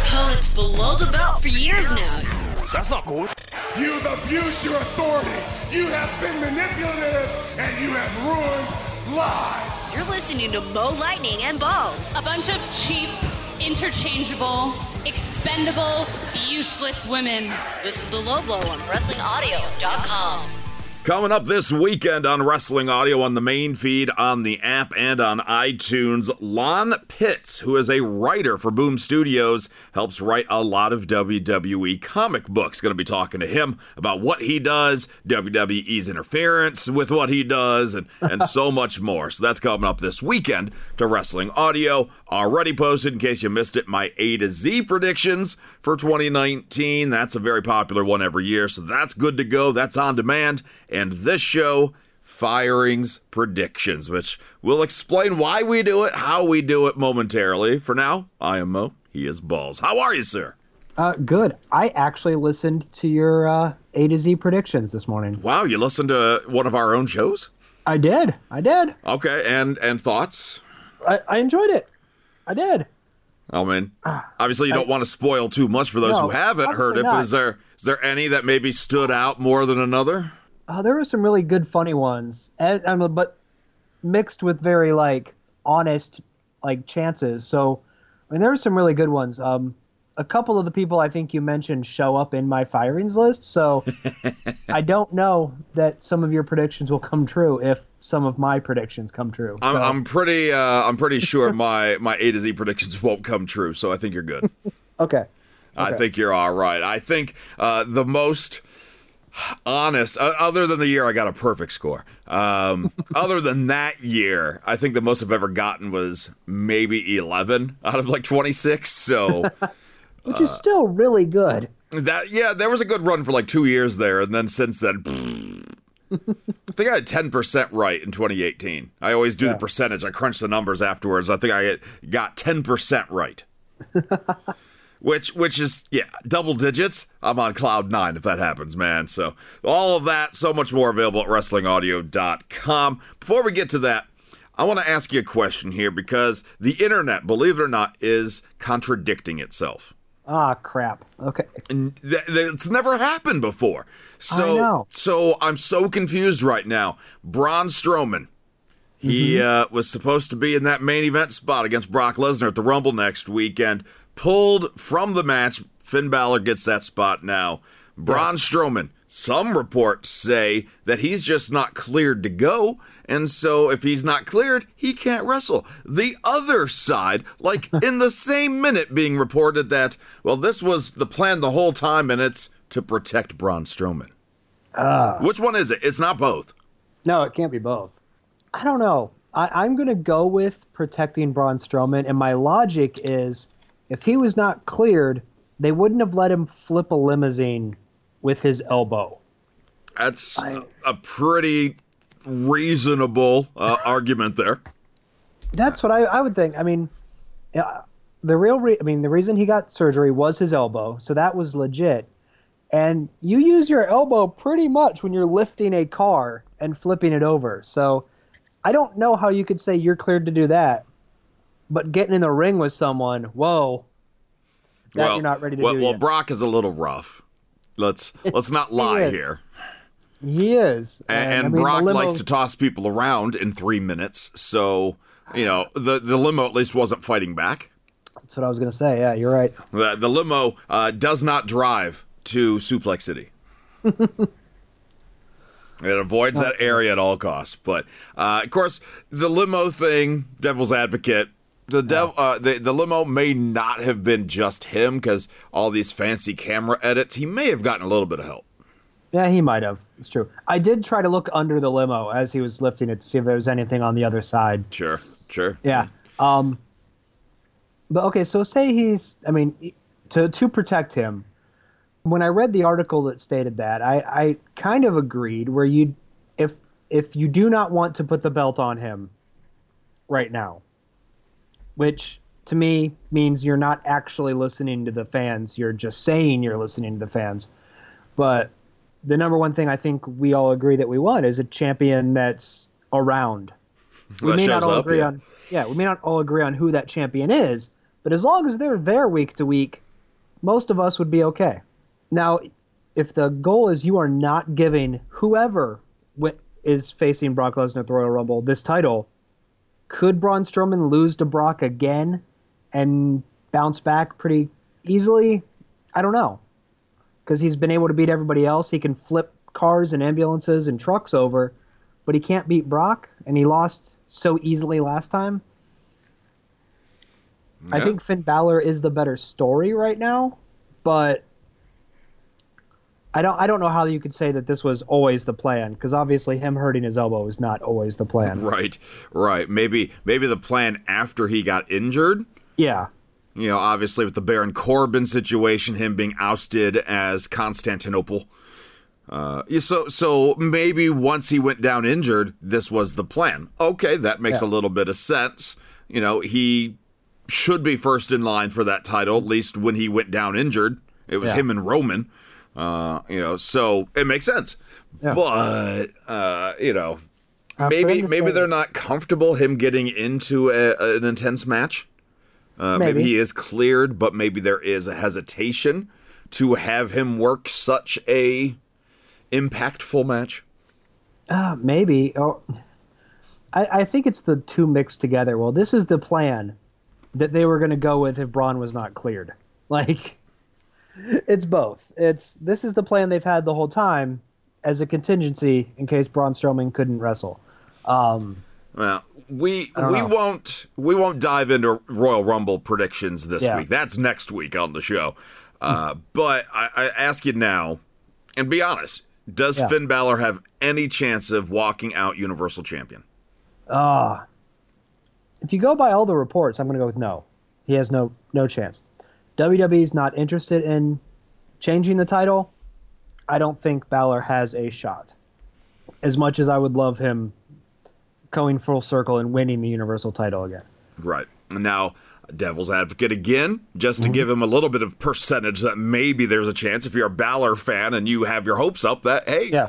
opponents below the belt for years now. That's not good. You've abused your authority. You have been manipulative and you have ruined lives. You're listening to Mo Lightning and Ballz. A bunch of cheap, interchangeable, expendable, useless women. This is the low blow on WrestlingAudio.com. Coming up this weekend on Wrestling Audio on the main feed, on the app, and on iTunes, Lon Pitts, who is a writer for Boom Studios, helps write a lot of WWE comic books. Going to be talking to him about what he does, WWE's interference with what he does, and, and so much more. So that's coming up this weekend to Wrestling Audio. Already posted, in case you missed it, my A to Z predictions for 2019. That's a very popular one every year, so that's good to go. That's on demand and this show, Firings Predictions, which will explain why we do it, how we do it momentarily. For now, I am Mo. He is Ballz. How are you, sir? Uh, good. I actually listened to your uh, A to Z predictions this morning. Wow, you listened to one of our own shows? I did. I did. Okay, and and thoughts? I, I enjoyed it. I did. I mean, obviously you don't want to spoil too much for those No, who haven't heard it, but is there is there any that maybe stood out more than another? Uh, there were some really good, funny ones, and, um, but mixed with very like honest like chances. So, I mean, there were some really good ones. Um, a couple of the people I think you mentioned show up in my firings list, so I don't know that some of your predictions will come true if some of my predictions come true. I'm, I'm pretty uh, I'm pretty sure my my A to Z predictions won't come true, so I think you're good. okay. I think you're all right. I think uh, the most honest, uh, other than the year I got a perfect score, um, other than that year, I think the most I've ever gotten was maybe 11 out of like 26. So Which is still really good. that, yeah, there was a good run for like two years there. And then since then, I think I had 10% right in 2018. I always do the percentage, I crunch the numbers afterwards. I think I got 10% right. which which is yeah double digits i'm on cloud nine if that happens man so all of that so much more available at wrestlingaudio.com before we get to that i want to ask you a question here because the internet believe it or not is contradicting itself Ah, crap. Okay. and th- th- it's never happened before so I know. so i'm so confused right now braun strowman he Mm-hmm. uh, was supposed to be in that main event spot against Brock Lesnar at the Rumble next weekend. Pulled from the match. Finn Balor gets that spot now. Braun Strowman. Some reports say that he's just not cleared to go, and so if he's not cleared, he can't wrestle. The other side, like in the same minute, being reported that well, this was the plan the whole time, and it's to protect Braun Strowman. Ah. Which one is it? It's not both. No, it can't be both. I don't know. I, I'm going to go with protecting Braun Strowman, and my logic is if he was not cleared, they wouldn't have let him flip a limousine with his elbow. That's a pretty reasonable uh, argument there. That's what I, I would think. I mean, yeah, the real re- I mean, the reason he got surgery was his elbow, so that was legit. And you use your elbow pretty much when you're lifting a car and flipping it over. So I don't know how you could say you're cleared to do that, but getting in the ring with someone, whoa, that you're not ready to well, do well, yet. Brock is a little rough. Let's let's not lie is. here. he is, And, I and mean, Brock limo- likes to toss people around in three minutes, so you know the the limo at least wasn't fighting back. That's what I was gonna say. Yeah, you're right. The, the limo uh, does not drive to Suplex City. It avoids that area at all costs. But uh, of course, the limo thing, devil's advocate. The, dev, uh, the the limo may not have been just him because all these fancy camera edits. He may have gotten a little bit of help. Yeah, he might have. It's true. I did try to look under the limo as he was lifting it to see if there was anything on the other side. Sure, sure. Yeah. Um. But okay, so say he's. I mean, to to protect him. When I read the article that stated that, I I kind of agreed. Where you, if if you do not want to put the belt on him, right now, which to me means you're not actually listening to the fans. You're just saying you're listening to the fans. But the number one thing I think we all agree that we want is a champion that's around. We may not all up, agree yeah. on yeah, we may not all agree on who that champion is, but as long as they're there week to week, most of us would be okay. Now, if the goal is you are not giving whoever is facing Brock Lesnar at the Royal Rumble this title, could Braun Strowman lose to Brock again and bounce back pretty easily? I don't know. Because he's been able to beat everybody else. He can flip cars and ambulances and trucks over, but he can't beat Brock, and he lost so easily last time. I think Finn Balor is the better story right now, but I don't I don't know how you could say that this was always the plan because obviously him hurting his elbow is not always the plan. Right, right. Maybe maybe the plan after he got injured. Yeah. You know, obviously with the Baron Corbin situation, him being ousted as Constantinople. Uh, so so maybe once he went down injured, this was the plan. Okay, that makes Yeah. a little bit of sense. You know, he should be first in line for that title, at least when he went down injured. It was Yeah. him and Roman. Uh, you know, so it makes sense. Yeah. But uh, you know, for maybe maybe they're not comfortable him getting into a, an intense match. Uh, maybe. Maybe. he is cleared, but maybe there is a hesitation to have him work such a impactful match. Uh, maybe. Oh, I, I think it's the two mixed together. Well, this is the plan that they were going to go with if Braun was not cleared. Like, it's both. It's this is the plan they've had the whole time as a contingency in case Braun Strowman couldn't wrestle. Um, Well, we we know. won't we won't dive into Royal Rumble predictions this Yeah. week. That's next week on the show. Uh, but I, I ask you now, and be honest: Does Yeah. Finn Balor have any chance of walking out Universal Champion? Ah, if you go by all the reports, I'm going to go with no. He has no no chance. WWE's not interested in changing the title. I don't think Balor has a shot. As much as I would love him going full circle and winning the Universal title again. Right. Now, devil's advocate again, just to Mm-hmm. give him a little bit of percentage that maybe there's a chance if you're a Balor fan and you have your hopes up that hey, Yeah.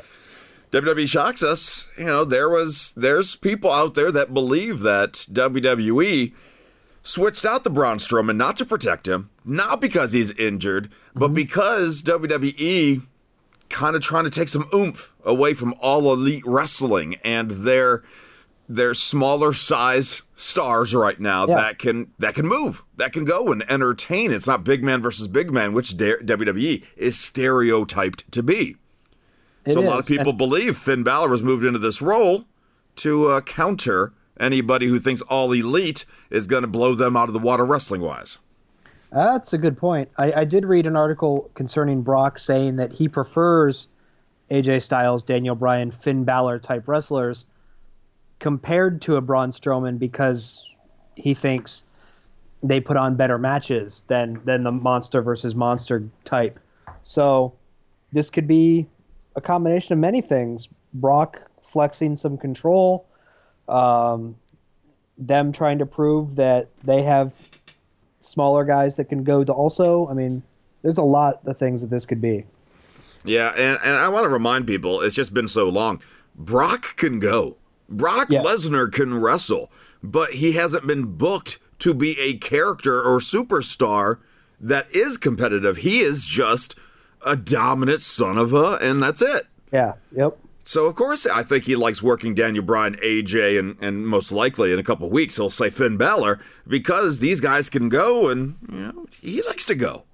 WWE shocks us. You know, there was there's people out there that believe that WWE switched out the Braun Strowman not to protect him, not because he's injured, but because WWE kind of trying to take some oomph away from all elite wrestling and their their smaller size stars right now Yeah. that can that can move, that can go and entertain. It's not big man versus big man, which WWE is stereotyped to be. It So a lot of people And- believe Finn Balor was moved into this role to uh, counter anybody who thinks all elite is going to blow them out of the water wrestling wise. That's a good point. I, I did read an article concerning Brock saying that he prefers AJ Styles, Daniel Bryan, Finn Balor type wrestlers compared to a Braun Strowman because he thinks they put on better matches than than the monster versus monster type. So this could be a combination of many things. Brock flexing some control, um, them trying to prove that they have smaller guys that can go to also. I mean, there's a lot of things that this could be. Yeah, and, and I want to remind people, it's just been so long. Brock can go. Brock Yeah. Lesnar can wrestle, but he hasn't been booked to be a character or superstar that is competitive. He is just a dominant son of a, and that's it. Yeah. Yep. So of course, I think he likes working Daniel Bryan, AJ, and and most likely in a couple of weeks he'll say Finn Balor because these guys can go, and you know he likes to go.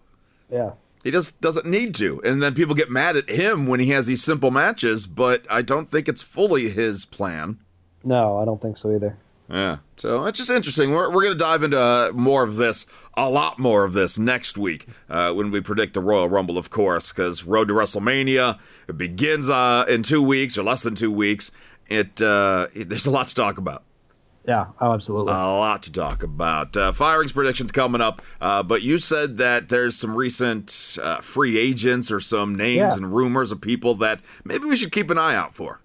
Yeah. He just doesn't need to, and then people get mad at him when he has these simple matches. But I don't think it's fully his plan. No, I don't think so either. Yeah, so it's just interesting. We're, we're going to dive into uh, more of this, a lot more of this next week uh, when we predict the Royal Rumble, of course, because Road to WrestleMania it begins uh, in two weeks or less than two weeks. It, uh, it there's a lot to talk about. Yeah. Oh, absolutely. A lot to talk about. Uh, firings predictions coming up, uh, but you said that there's some recent uh, free agents or some names Yeah. and rumors of people that maybe we should keep an eye out for.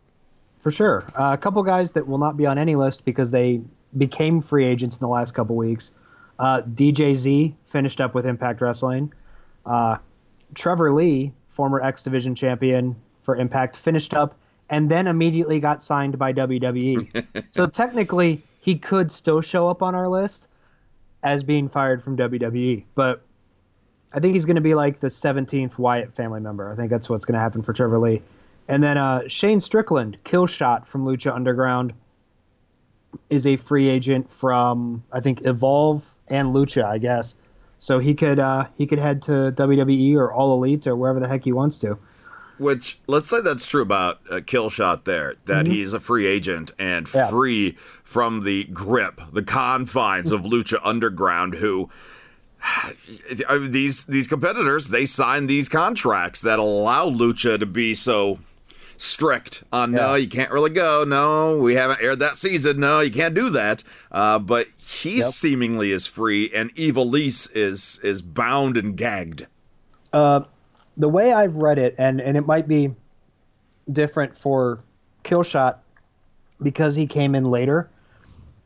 For sure. Uh, a couple guys that will not be on any list because they became free agents in the last couple weeks. Uh, DJZ finished up with Impact Wrestling. Uh, Trevor Lee, former X Division champion for Impact, finished up and then immediately got signed by WWE. so technically, he could still show up on our list as being fired from WWE. But I think he's going to be like the 17th Wyatt family member. I think that's what's going to happen for Trevor Lee. And then uh, Shane Strickland, Killshot from Lucha Underground, is a free agent from I think Evolve and Lucha, I guess. So he could uh, he could head to WWE or All Elite or wherever the heck he wants to. Which let's say that's true about uh, Killshot there, that he's a free agent and Mm-hmm. Yeah. free from the grip, the confines of Lucha Underground, who. These these competitors they sign these contracts that allow Lucha to be so strict on no you can't really go no we haven't aired that season no you can't do that uh, but he Yep. seemingly is free and Ivelisse is is bound and gagged the way I've read it, and, and it might be different for Killshot because he came in later.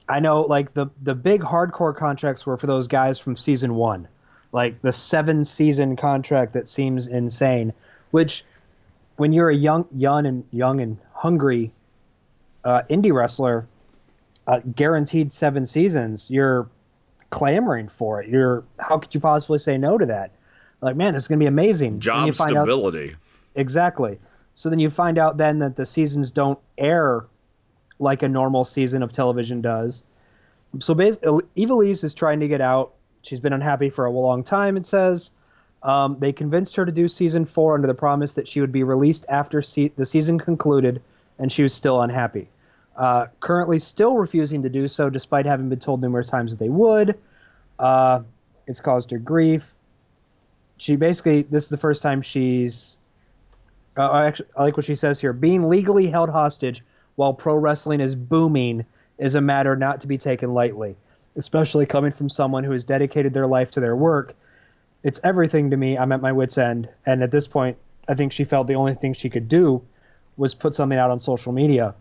I know like the the big hardcore contracts were for those guys from season one, like the seven season contract that seems insane. Which, when you're a young, young and young and hungry uh, indie wrestler, uh, guaranteed seven seasons, you're clamoring for it. You're how could you possibly say no to that? Like, man, this is gonna be amazing. Job you find out- stability Exactly. So then you find out then that the seasons don't air like a normal season of television does. So basically, Ivelisse is trying to get out. She's been unhappy for a long time, it says. Um, they convinced her to do season four under the promise that she would be released after se- the season concluded, and she was still unhappy. Uh, currently, still refusing to do so, despite having been told numerous times that they would. Uh, it's caused her grief. She basically, this is the first time she's uh, actually, I like what she says here. Being legally held hostage while pro wrestling is booming is a matter not to be taken lightly, especially coming from someone who has dedicated their life to their work. It's everything to me. I'm at my wits' end, and at this point, I think she felt the only thing she could do was put something out on social media.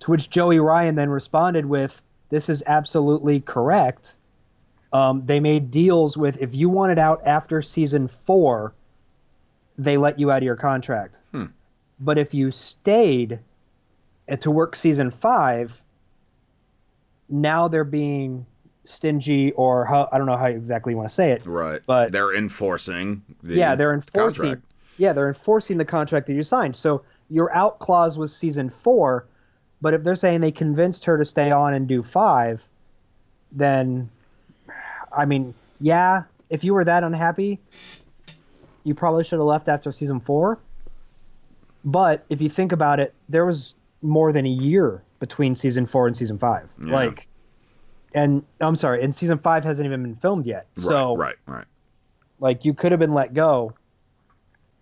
To which Joey Ryan then responded with, "This is absolutely correct." Um, they made deals with if you wanted out after season four, they let you out of your contract. But if you stayed uh, to work season five, now they're being stingy, or how, I don't know how exactly you want to say it. Right. But- they're enforcing the Yeah, they're enforcing. contract. Yeah, they're enforcing the contract that you signed. So your out clause was season four, but if they're saying they convinced her to stay on and do five, then, I mean, yeah, if you were that unhappy, you probably should have left after season four. But if you think about it, there was more than a year between season four and season five. Yeah. Like, and I'm sorry, and season five hasn't even been filmed yet. So right, right, right. like you could have been let go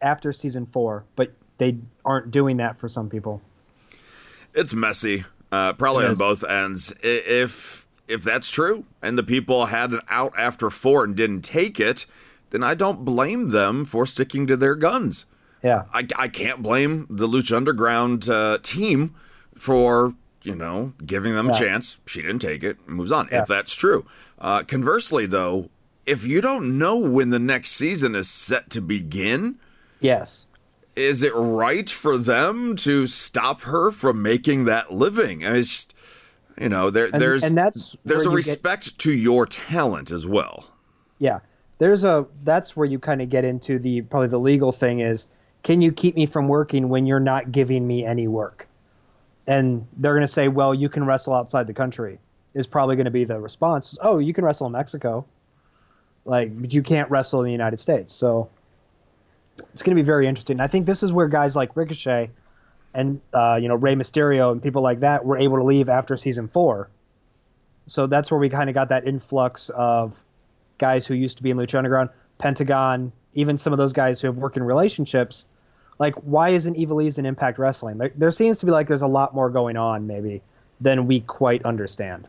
after season four, but they aren't doing that for some people. It's messy, uh, probably It on both ends. If if that's true, and the people had an out after four and didn't take it, then I don't blame them for sticking to their guns. Yeah. I, I can't blame the Lucha Underground uh, team for you know giving them a chance. She didn't take it. Moves on. Yeah. If that's true. Uh, conversely, though, if you don't know when the next season is set to begin, Yes. is it right for them to stop her from making that living? And It's just, you know, there, And- there's and that's there's a you get- respect to your talent as well. Yeah. There's a that's where you kind of get into the probably the legal thing is can you keep me from working when you're not giving me any work? And they're going to say, "Well, you can wrestle outside the country." Is probably going to be the response. Oh, you can wrestle in Mexico. Like, but you can't wrestle in the United States. So it's going to be very interesting. I think this is where guys like Ricochet and uh, you know Rey Mysterio and people like that were able to leave after season four. So that's where we kind of got that influx of guys who used to be in Lucha Underground, Pentagon, even some of those guys who have worked in relationships. Like, why isn't Ivelisse in Impact Wrestling? There, there seems to be like there's a lot more going on, maybe, than we quite understand.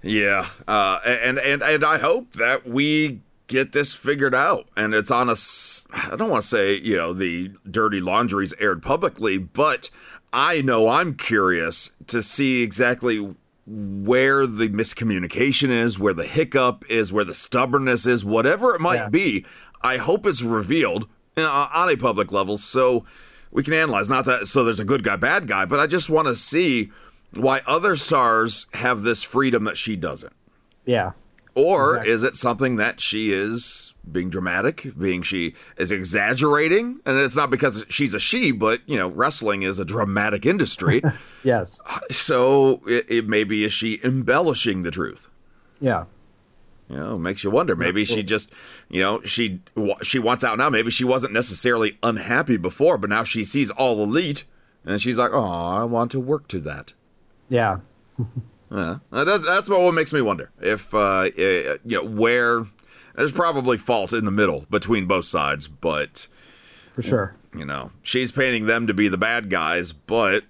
Yeah, uh, and and and I hope that we get this figured out, and it's on us. I don't want to say you know the dirty laundry's aired publicly, but I know I'm curious to see exactly where the miscommunication is, where the hiccup is, where the stubbornness is, whatever it might Yeah. be. I hope it's revealed uh, on a public level so we can analyze. Not that so there's a good guy, bad guy, but I just want to see why other stars have this freedom that she doesn't. Yeah, Or Exactly. is it something that she is being dramatic, being she is exaggerating? And it's not because she's a she, but, you know, wrestling is a dramatic industry. Yes. so it, it maybe is she embellishing the truth? Yeah. You know, makes you wonder. Maybe she just, you know, she she wants out now. Maybe she wasn't necessarily unhappy before, but now she sees all elite, and she's like, "Oh, I want to work to that." Yeah. Yeah, that's that's what makes me wonder if uh, eh, you know where there's probably fault in the middle between both sides, but For sure. you know she's painting them to be the bad guys, but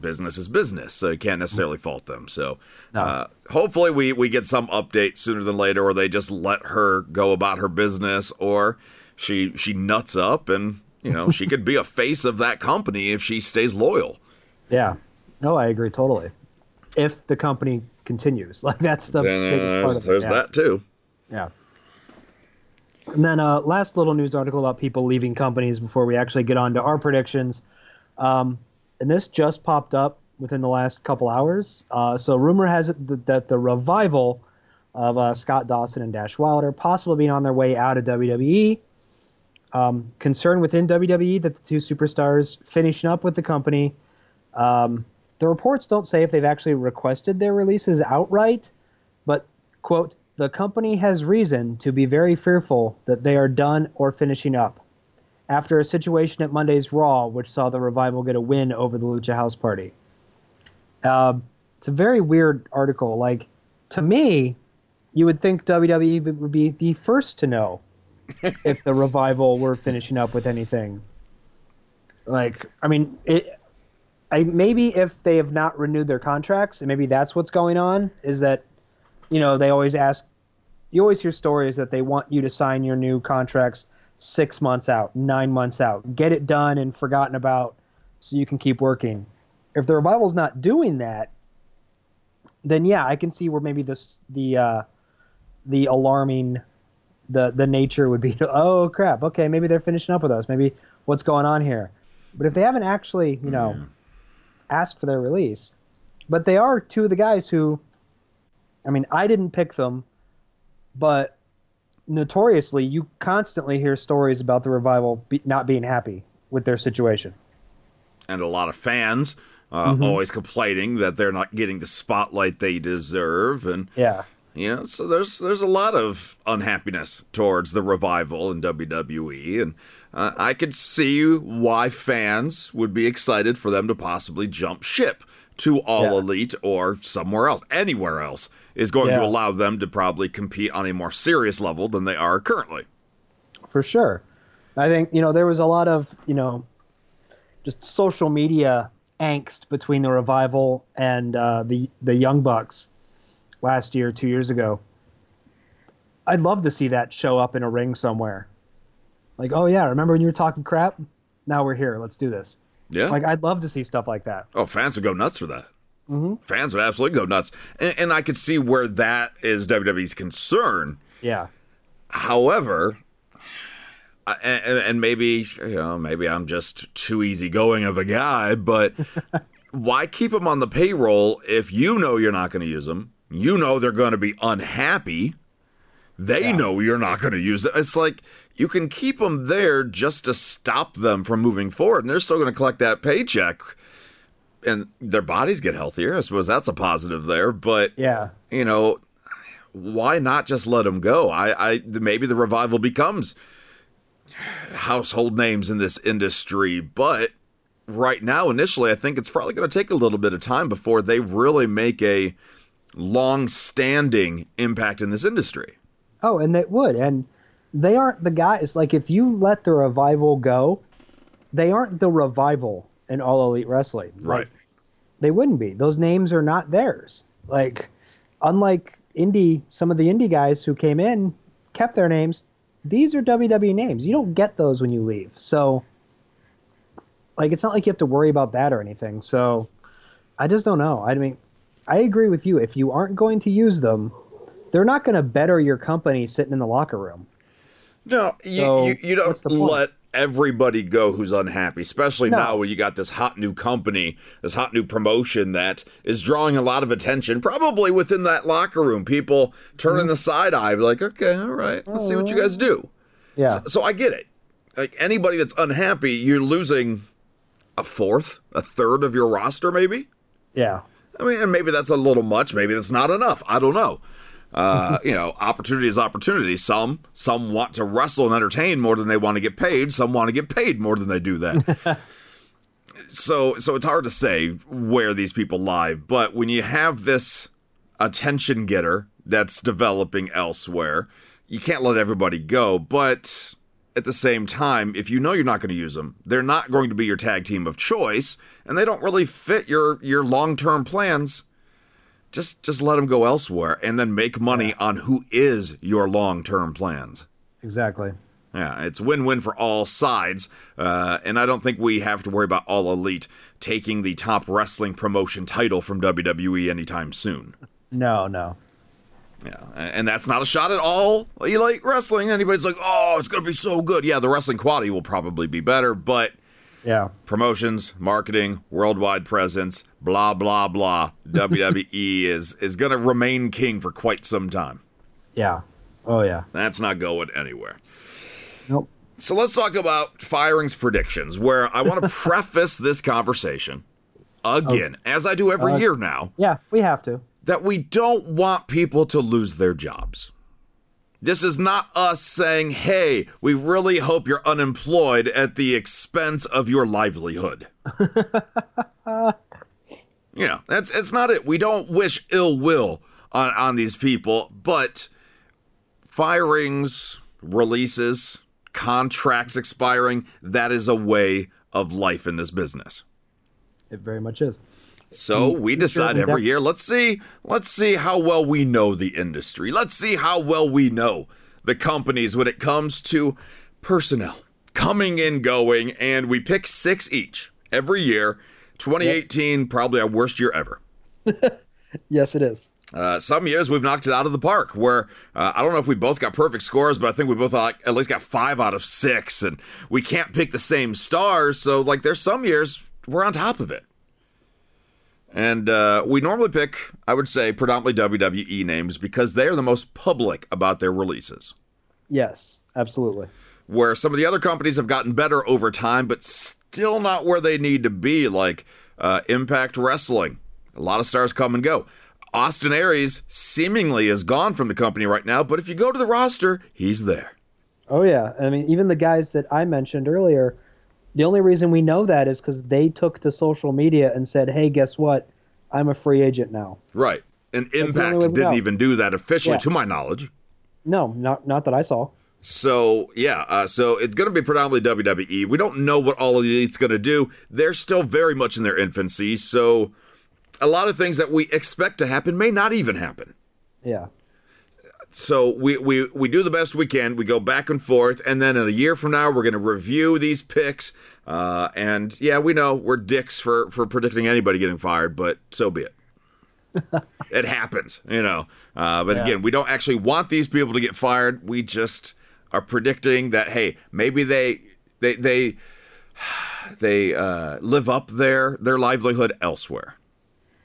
business is business, so you can't necessarily fault them. So No. uh, hopefully we we get some update sooner than later, or they just let her go about her business, or she she nuts up and you know she could be a face of that company if she stays loyal. Yeah. No, I agree totally. If the company continues, like that's the Then, uh, biggest part of it. there's yeah. that too. Yeah. And then uh, last little news article about people leaving companies before we actually get on to our predictions. Um, and this just popped up within the last couple hours. Uh, so rumor has it that, that the revival of uh, Scott Dawson and Dash Wilder possibly being on their way out of WWE. Um, concern within WWE that the two superstars finishing up with the company. Um, the reports don't say if they've actually requested their releases outright, but quote the company has reason to be very fearful that they are done or finishing up after a situation at monday's raw which saw the revival get a win over the lucha house party. Um, it's a very weird article. Like to me you would think wwe would be the first to know if the revival were finishing up with anything. Like i mean it I, maybe if they have not renewed their contracts, and maybe that's what's going on, is that, you know, they always ask, you always hear stories that they want you to sign your new contracts six months out, nine months out, get it done and forgotten about so you can keep working. If the revival's not doing that, then yeah, I can see where maybe this the uh, the alarming the the nature would be oh crap okay maybe they're finishing up with us maybe what's going on here but if they haven't actually you know asked for their release. But they are two of the guys who, I mean, I didn't pick them, but notoriously, you constantly hear stories about the revival be, not being happy with their situation. and a lot of fans uh, Mm-hmm. always complaining that they're not getting the spotlight they deserve, and Yeah. you know, so there's there's a lot of unhappiness towards the revival in WWE, and uh, I could see why fans would be excited for them to possibly jump ship to All Yeah. Elite or somewhere else, anywhere else is going to allow them to probably compete on a more serious level than they are currently. for sure. I think you know there was a lot of you know just social media angst between the revival and uh, the the Young Bucks last year, two years ago. I'd love to see that show up in a ring somewhere. Like, oh yeah, remember when you were talking crap? Now we're here. Let's do this. Yeah, Like, I'd love to see stuff like that. Oh, fans would go nuts for that. Mm-hmm. Fans would absolutely go nuts, and, and I could see where that is WWE's concern. Yeah, However, and, and maybe you know, maybe I'm just too easygoing of a guy, but why keep them on the payroll if you know you're not going to use them? You know they're going to be unhappy. They know you're not going to use it. It's like you can keep them there just to stop them from moving forward, and they're still going to collect that paycheck, and their bodies get healthier. I suppose that's a positive there, but yeah, you know, why not just let them go? I, I maybe the revival becomes household names in this industry, but right now, initially, I think it's probably going to take a little bit of time before they really make a long-standing impact in this industry. Oh, and they would. And they aren't the guys. Like, if you let the revival go, they aren't the revival in All Elite Wrestling. Like, they wouldn't be. Those names are not theirs. Like, unlike indie, some of the indie guys who came in kept their names. These are WWE names. You don't get those when you leave. So, like, it's not like you have to worry about that or anything. So, I just don't know. I mean, I agree with you. If you aren't going to use them, they're not going to better your company sitting in the locker room. No, you, So, you, you don't what's the point? let everybody go who's unhappy, especially No. now when you got this hot new company, this hot new promotion that is drawing a lot of attention, probably within that locker room. People turning mm-hmm. the side eye, like, okay, all right, let's see what you guys mm-hmm. do. Yeah. So I get it. Like anybody that's unhappy, you're losing a fourth, a third of your roster, maybe. Yeah. I mean, and maybe that's a little much. Maybe that's not enough. I don't know. Uh, you know, opportunity is opportunity. Some some want to wrestle and entertain more than they want to get paid. Some want to get paid more than they do that. so so it's hard to say where these people lie. But when you have this attention getter that's developing elsewhere, you can't let everybody go. But at the same time, if you know you're not going to use them, they're not going to be your tag team of choice, and they don't really fit your your long term plans. Just just let them go elsewhere, and then make money on who is your long term plans. Exactly. Yeah, it's win win for all sides, uh, and I don't think we have to worry about All Elite taking the top wrestling promotion title from WWE anytime soon. No, no. Yeah, and that's not a shot at all You like wrestling. Anybody's like, oh, it's going to be so good. Yeah, the wrestling quality will probably be better, but Yeah. promotions, marketing, worldwide presence, blah blah blah. WWE is is going to remain king for quite some time. Yeah. Oh yeah. That's not going anywhere. Nope. So let's talk about firings predictions, where I want to preface this conversation again, as I do every uh, year now, Yeah, we have to. that we don't want people to lose their jobs. This is not us saying, hey, we really hope you're unemployed at the expense of your livelihood. you know, that's it's not it. We don't wish ill will on, on these people, but firings, releases, contracts expiring, that is a way of life in this business. It very much is. So we decide every year, let's see, let's see how well we know the industry. Let's see how well we know the companies when it comes to personnel coming and going, and we pick six each every year. 2018, probably our worst year ever. Yes, it is. Uh, some years we've knocked it out of the park. Where uh, I don't know if we both got perfect scores, but I think we both uh, at least got five out of six, and we can't pick the same stars. So like, there's some years we're on top of it. And uh, we normally pick, I would say, predominantly WWE names because they are the most public about their releases. Yes, absolutely. Where some of the other companies have gotten better over time, but still not where they need to be, like uh, Impact Wrestling. A lot of stars come and go. Austin Aries seemingly is gone from the company right now, but if you go to the roster, he's there. Oh yeah. I mean, even the guys that I mentioned earlier, the only reason we know that is because they took to social media and said, "Hey, guess what? I'm a free agent now." Right. And Impact didn't know. even do that officially, Yeah. to my knowledge. No, not not that I saw. So yeah, uh, so it's going to be predominantly WWE. We don't know what All of Elite's going to do. They're still very much in their infancy, so a lot of things that we expect to happen may not even happen. Yeah. So we we we do the best we can. We go back and forth, and then in a year from now, we're going to review these picks. Uh, and yeah, we know we're dicks for for predicting anybody getting fired, but so be it. it happens, you know. Uh, but again, we don't actually want these people to get fired. We just are predicting that hey, maybe they they they they uh, live up their their livelihood elsewhere.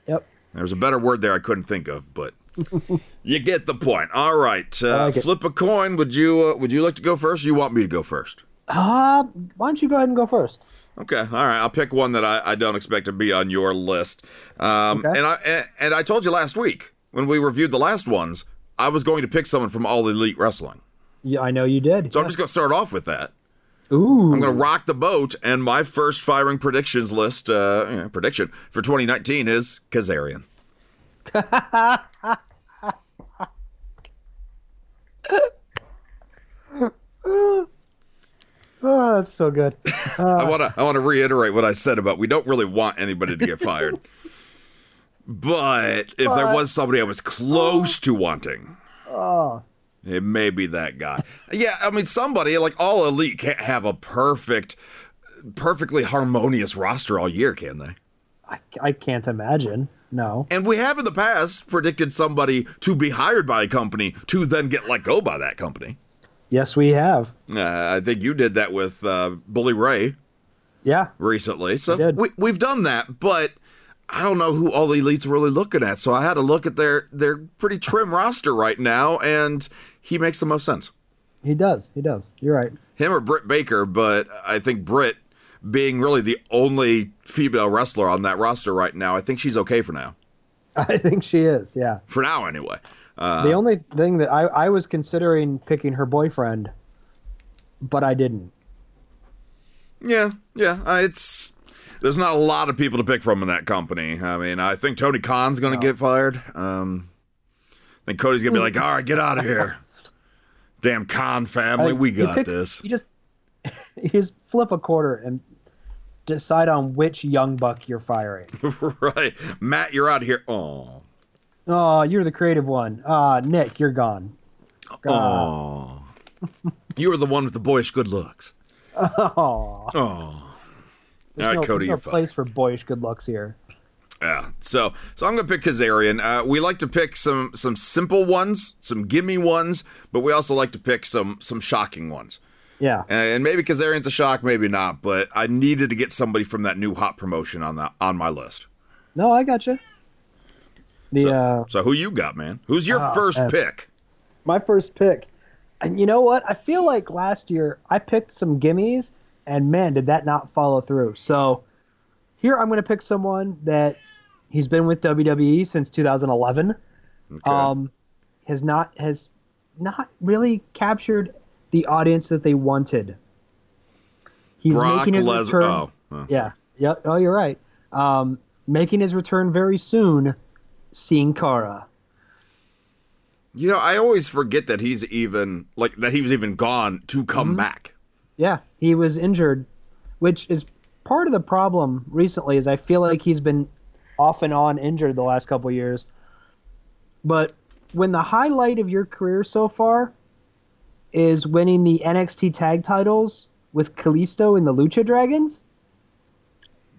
Yep. There's a better word there I couldn't think of, but you get the point. All right, uh, like flip a coin. Would you uh, would you like to go first? Or you want me to go first? Uh, why don't you go ahead and go first? Okay, all right. I'll pick one that I, I don't expect to be on your list. Um, Okay. And I and, and I told you last week when we reviewed the last ones, I was going to pick someone from All Elite Wrestling. Yeah, I know you did. So I'm just going to start off with that. Ooh. I'm going to rock the boat, and my first firing predictions list uh, you know, prediction for 2019 is Kazarian. Oh, that's so good. Uh, I want to I want to reiterate what I said about we don't really want anybody to get fired. but if there was somebody I was close to wanting, oh. it may be that guy. Yeah, I mean somebody like all elite can't have a perfect, perfectly harmonious roster all year, can they? I, I can't imagine. No. And we have in the past predicted somebody to be hired by a company to then get let go by that company. Yes, we have. Uh, I think you did that with uh, Bully Ray Yeah. recently. So we, we've done that, but I don't know who all the elites are really looking at. So I had to look at their their pretty trim roster right now, and he makes the most sense. He does. He does. You're right. Him or Britt Baker, but I think Britt, being really the only female wrestler on that roster right now, I think she's okay for now. I think she is. Yeah. For now, anyway. Uh, the only thing that I, I was considering picking her boyfriend, but I didn't. Yeah, yeah. Uh, it's there's not a lot of people to pick from in that company. I mean, I think Tony Khan's going to get fired. Um, I think Cody's going to be like, "All right, get out of here, damn Khan family, I- we you got pick- this." You just you just flip a quarter and decide on which young buck you're firing. right, Matt, you're out of here. Oh, Oh, you're the creative one. Ah, Nick, you're gone. oh, you were the one with the boyish good looks. Oh, Oh, there's All right, no, Cody, there's you're no place for boyish good looks here. Yeah. So so I'm gonna pick Kazarian. Uh, we like to pick some some simple ones, some gimme ones, but we also like to pick some some shocking ones. Yeah, And maybe Kazarian's a shock, maybe not. But I needed to get somebody from that new hot promotion on that on my list. no, I got you. The So, uh, so who you got, man? Who's your Oh, first man. pick? my first pick, and you know what? I feel like last year I picked some gimmies, and man, did that not follow through. So here I'm going to pick someone that he's been with WWE since 2011. Okay. Um, has not has not really captured the audience that they wanted. He's Brock making his Lesnar. return. Oh, oh, yeah. Yep. Oh, you're right. Um, making his return very soon. Sin Cara. you know, I always forget that he's even like that he was even gone to come Mm-hmm. back. Yeah, he was injured, which is part of the problem recently. Is I feel like he's been off and on injured the last couple years. But when the highlight of your career so far is winning the NXT tag titles with Kalisto and the Lucha Dragons,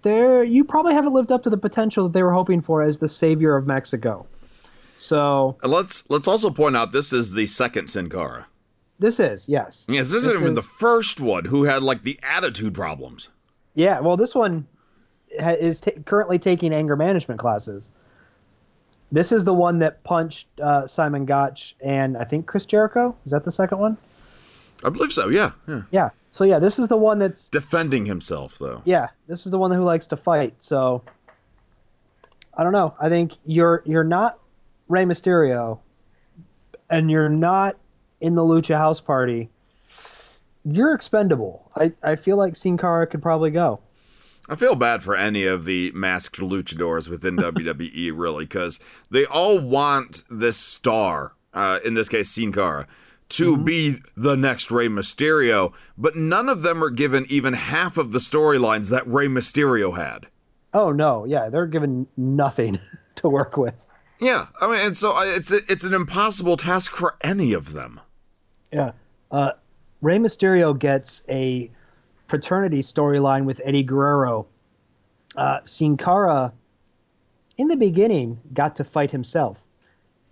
there you probably haven't lived up to the potential that they were hoping for as the savior of Mexico. So And let's let's also point out this is the second Sin Cara. this is yes, Yes, this, isn't even the first one who had like the attitude problems. Yeah, well, this one ha- is ta currently taking anger management classes. This is the one that punched uh, Simon Gotch and I think Chris Jericho. Is that the second one? I believe so. Yeah, yeah. Yeah. So yeah, this is the one that's Defending himself though. yeah, this is the one who likes to fight. So I don't know. I think you're you're not Rey Mysterio, and you're not in the Lucha House Party. You're expendable. I, I feel like Sin Cara could probably go. I feel bad for any of the masked luchadors within WWE, really, because they all want this star, uh, in this case, Sin Cara, to be the next Rey Mysterio, but none of them are given even half of the storylines that Rey Mysterio had. Oh no, yeah, they're given nothing to work with. Yeah, I mean, and so I- it's it's an impossible task for any of them. Yeah. Uh, Rey Mysterio gets a fraternity storyline with Eddie Guerrero. Uh, Sin Cara, in the beginning, got to fight himself,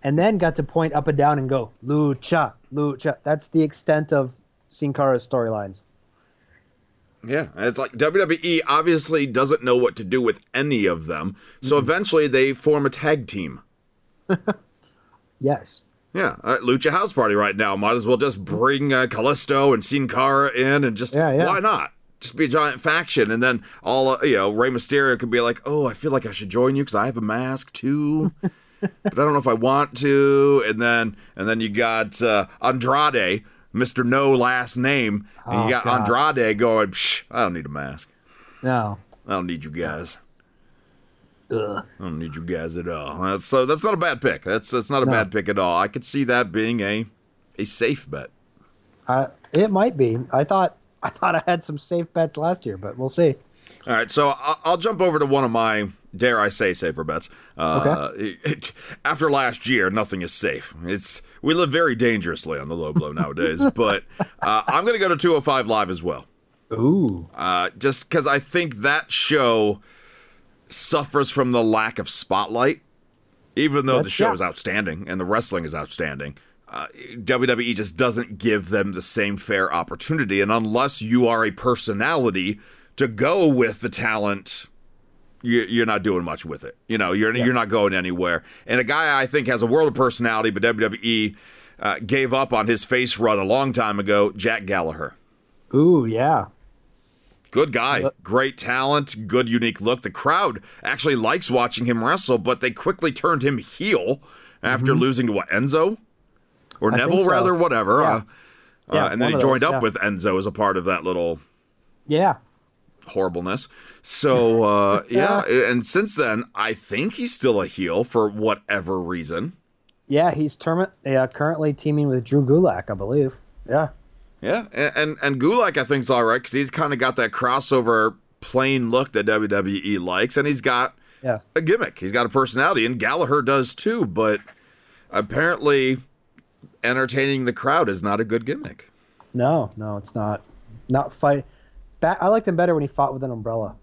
and then got to point up and down and go lucha, lucha. That's the extent of Sin Cara's storylines. Yeah, it's like WWE obviously doesn't know what to do with any of them, so eventually they form a tag team. Yes. Yeah, uh, Lucha House Party right now. Might as well just bring uh, Kalisto and Sin Cara in, and just Yeah, yeah. why not? Just be a giant faction, and then all uh, you know, Rey Mysterio could be like, "Oh, I feel like I should join you because I have a mask too, but I don't know if I want to." And then and then you got uh, Andrade, Mister No Last Name, and Oh, you got God. Andrade going, Psh, "I don't need a mask. No. I don't need you guys." Ugh. I don't need you guys at all. That's, so that's not a bad pick. That's that's not a No. bad pick at all. I could see that being a a safe bet. I, it might be. I thought I thought I had some safe bets last year, but we'll see. All right, so I'll, I'll jump over to one of my dare I say safer bets. Uh, it- after last year, nothing is safe. It's we live very dangerously on the low blow nowadays. but uh, I'm going to go to 205 live as well, Ooh. uh, just because I think that show suffers from the lack of spotlight. Even though the show yeah. is outstanding and the wrestling is outstanding, uh, WWE just doesn't give them the same fair opportunity. And unless you are a personality to go with the talent, you, you're not doing much with it. You know, you're you're not going anywhere. And a guy I think has a world of personality, but WWE uh, gave up on his face run a long time ago. Jack Gallagher. Ooh, yeah. Good guy, great talent, good unique look. The crowd actually likes watching him wrestle, but they quickly turned him heel after losing to what Enzo or Mm-hmm. I Neville, so. rather, whatever. Yeah. Uh, Yeah, uh, and then he joined those, up yeah. with Enzo as a part of that little Yeah. horribleness. So uh, yeah, and since then, I think he's still a heel for whatever reason. Yeah, he's term- yeah, currently teaming with Drew Gulak, I believe. Yeah. Yeah, and and, and Gulak I think's all right because he's kind of got that crossover plain look that WWE likes, and he's got Yeah. a gimmick. He's got a personality, and Gallagher does too. But apparently, entertaining the crowd is not a good gimmick. No, no, it's not. Not fight. Ba- I liked him better when he fought with an umbrella.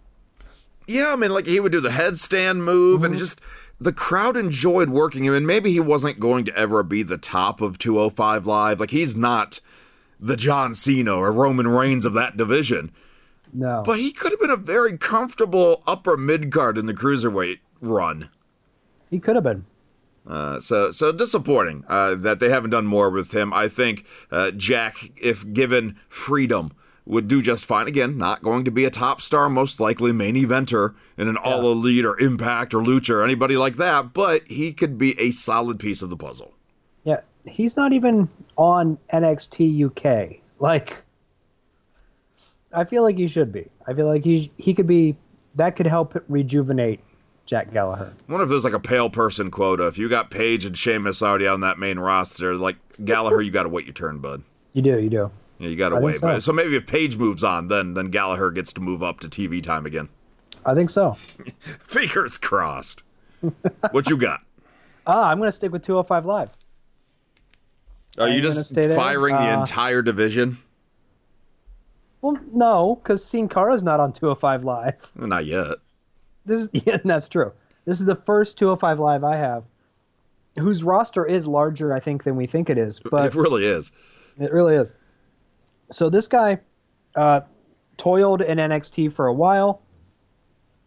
Yeah, I mean, like he would do the headstand move, and mm-hmm. just the crowd enjoyed working him. And maybe he wasn't going to ever be the top of 205 Live. Like he's not the John Cena or Roman Reigns of that division. No. But he could have been a very comfortable upper mid card in the cruiserweight run. he could have been. Uh, so so disappointing uh, that they haven't done more with him. I think uh, Jack, if given freedom, would do just fine. Again, not going to be a top star, most likely main eventer in an all elite or impact or lucha or anybody like that, but he could be a solid piece of the puzzle. He's not even on NXT UK. Like, I feel like he should be. I feel like he he could be. That could help rejuvenate Jack Gallagher. I wonder if there's like a pale person quota. If you got Paige and Sheamus already on that main roster, like Gallagher, you got to wait your turn, bud. You do, you do. Yeah, you got to wait. so. But- so maybe if Paige moves on, then then Gallagher gets to move up to TV time again. I think so. Fingers crossed. what you got? Ah, I'm gonna stick with 205 Live. Are you I'm gonna just firing the Uh, entire division? Well, no, because Sin Cara's not on 205 Live. Not yet. This is yeah, that's true. This is the first 205 Live I have, whose roster is larger, I think, than we think it is. But it really is. It really is. So this guy uh, toiled in NXT for a while,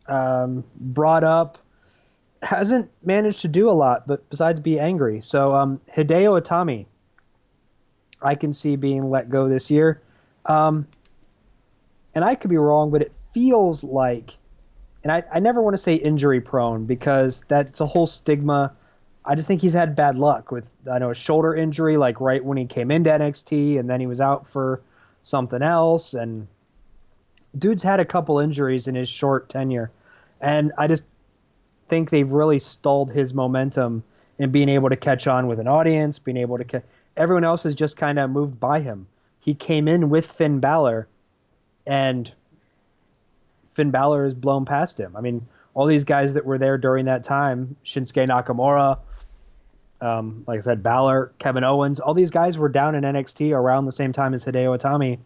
um, brought up, hasn't managed to do a lot, but besides be angry. So um, Hideo Itami, I can see being let go this year. Um, and I could be wrong, but it feels like, and I, I never want to say injury prone because that's a whole stigma. I just think he's had bad luck with I know a shoulder injury, like right when he came into NXT, and then he was out for something else. And dude's had a couple injuries in his short tenure, and I just think they've really stalled his momentum in being able to catch on with an audience, being able to. Everyone else has just kind of moved by him. He came in with Finn Balor, and Finn Balor has blown past him. I mean, all these guys that were there during that time, Shinsuke Nakamura, um, like I said, Balor, Kevin Owens, all these guys were down in NXT around the same time as Hideo Itami,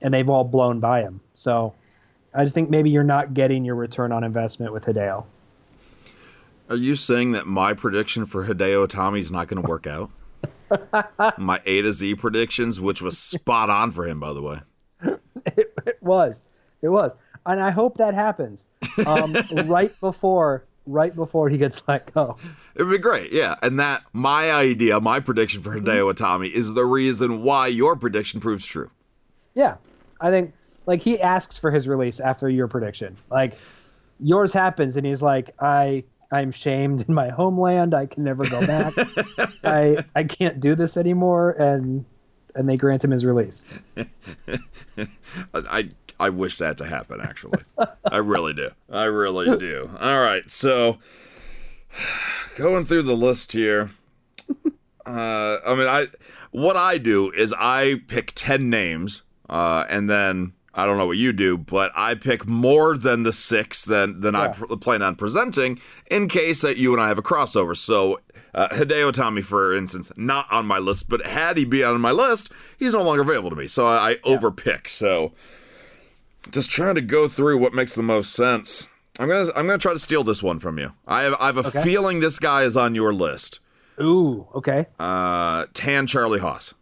and they've all blown by him. So I just think maybe you're not getting your return on investment with Hideo. Are you saying that my prediction for Hideo Itami is not going to work out? My A to Z predictions, which was spot on for him, by the way. It, it was, it was, and I hope that happens um, right before, right before he gets let go. It would be great, yeah. And that my idea, my prediction for Hideo Itami is the reason why your prediction proves true. Yeah, I think like he asks for his release after your prediction. Like yours happens, and he's like, "I I'm shamed in my homeland. I can never go back. I I can't do this anymore." And and they grant him his release. I I wish that to happen. Actually, I really do. I really do. All right, so going through the list here. Uh, I mean, I what I do is I pick ten names, uh, and then I don't know what you do, but I pick more than the six than than I Yeah. pr- plan on presenting in case that you and I have a crossover. So. Uh, Hideo Itami, for instance, not on my list, but had he be on my list, he's no longer available to me. So I, I overpick. So just trying to go through what makes the most sense. I'm gonna I'm gonna try to steal this one from you. I have I have a feeling this guy is on your list. Ooh, okay. Uh, tan Charlie Haas.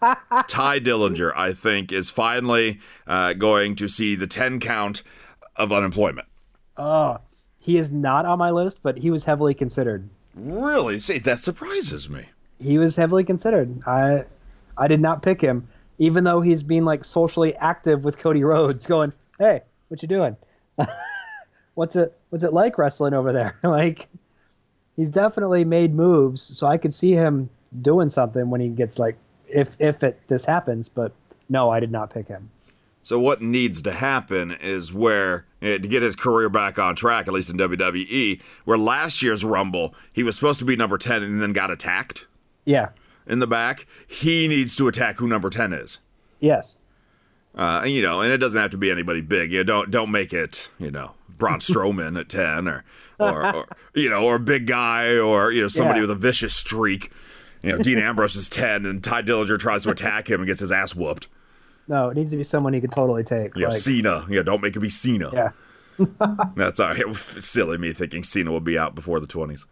Tye Dillinger, I think, is finally uh, going to see the 10 count of unemployment. Oh, he is not on my list, but he was heavily considered. Really? See, that surprises me. He was heavily considered. I, I did not pick him, even though he's being like socially active with Cody Rhodes, going, "Hey, what you doing? what's it What's it like wrestling over there?" like, he's definitely made moves, so I could see him doing something when he gets like, if if it this happens. But no, I did not pick him. So what needs to happen is where eh, to get his career back on track, at least in WWE, where last year's Rumble he was supposed to be number ten and then got attacked Yeah. in the back. He needs to attack who number ten is. Yes. Uh, and, you know, and it doesn't have to be anybody big. You know, don't don't make it, you know, Braun Strowman at ten, or, or, or you know, or a big guy, or you know, somebody Yeah. with a vicious streak. You know, Dean Ambrose is ten, and Tye Dillinger tries to attack him and gets his ass whooped. No, it needs to be someone he could totally take. Yeah, like, Cena. Yeah, don't make it be Cena. yeah. That's all right. Silly me thinking Cena would be out before the twenties.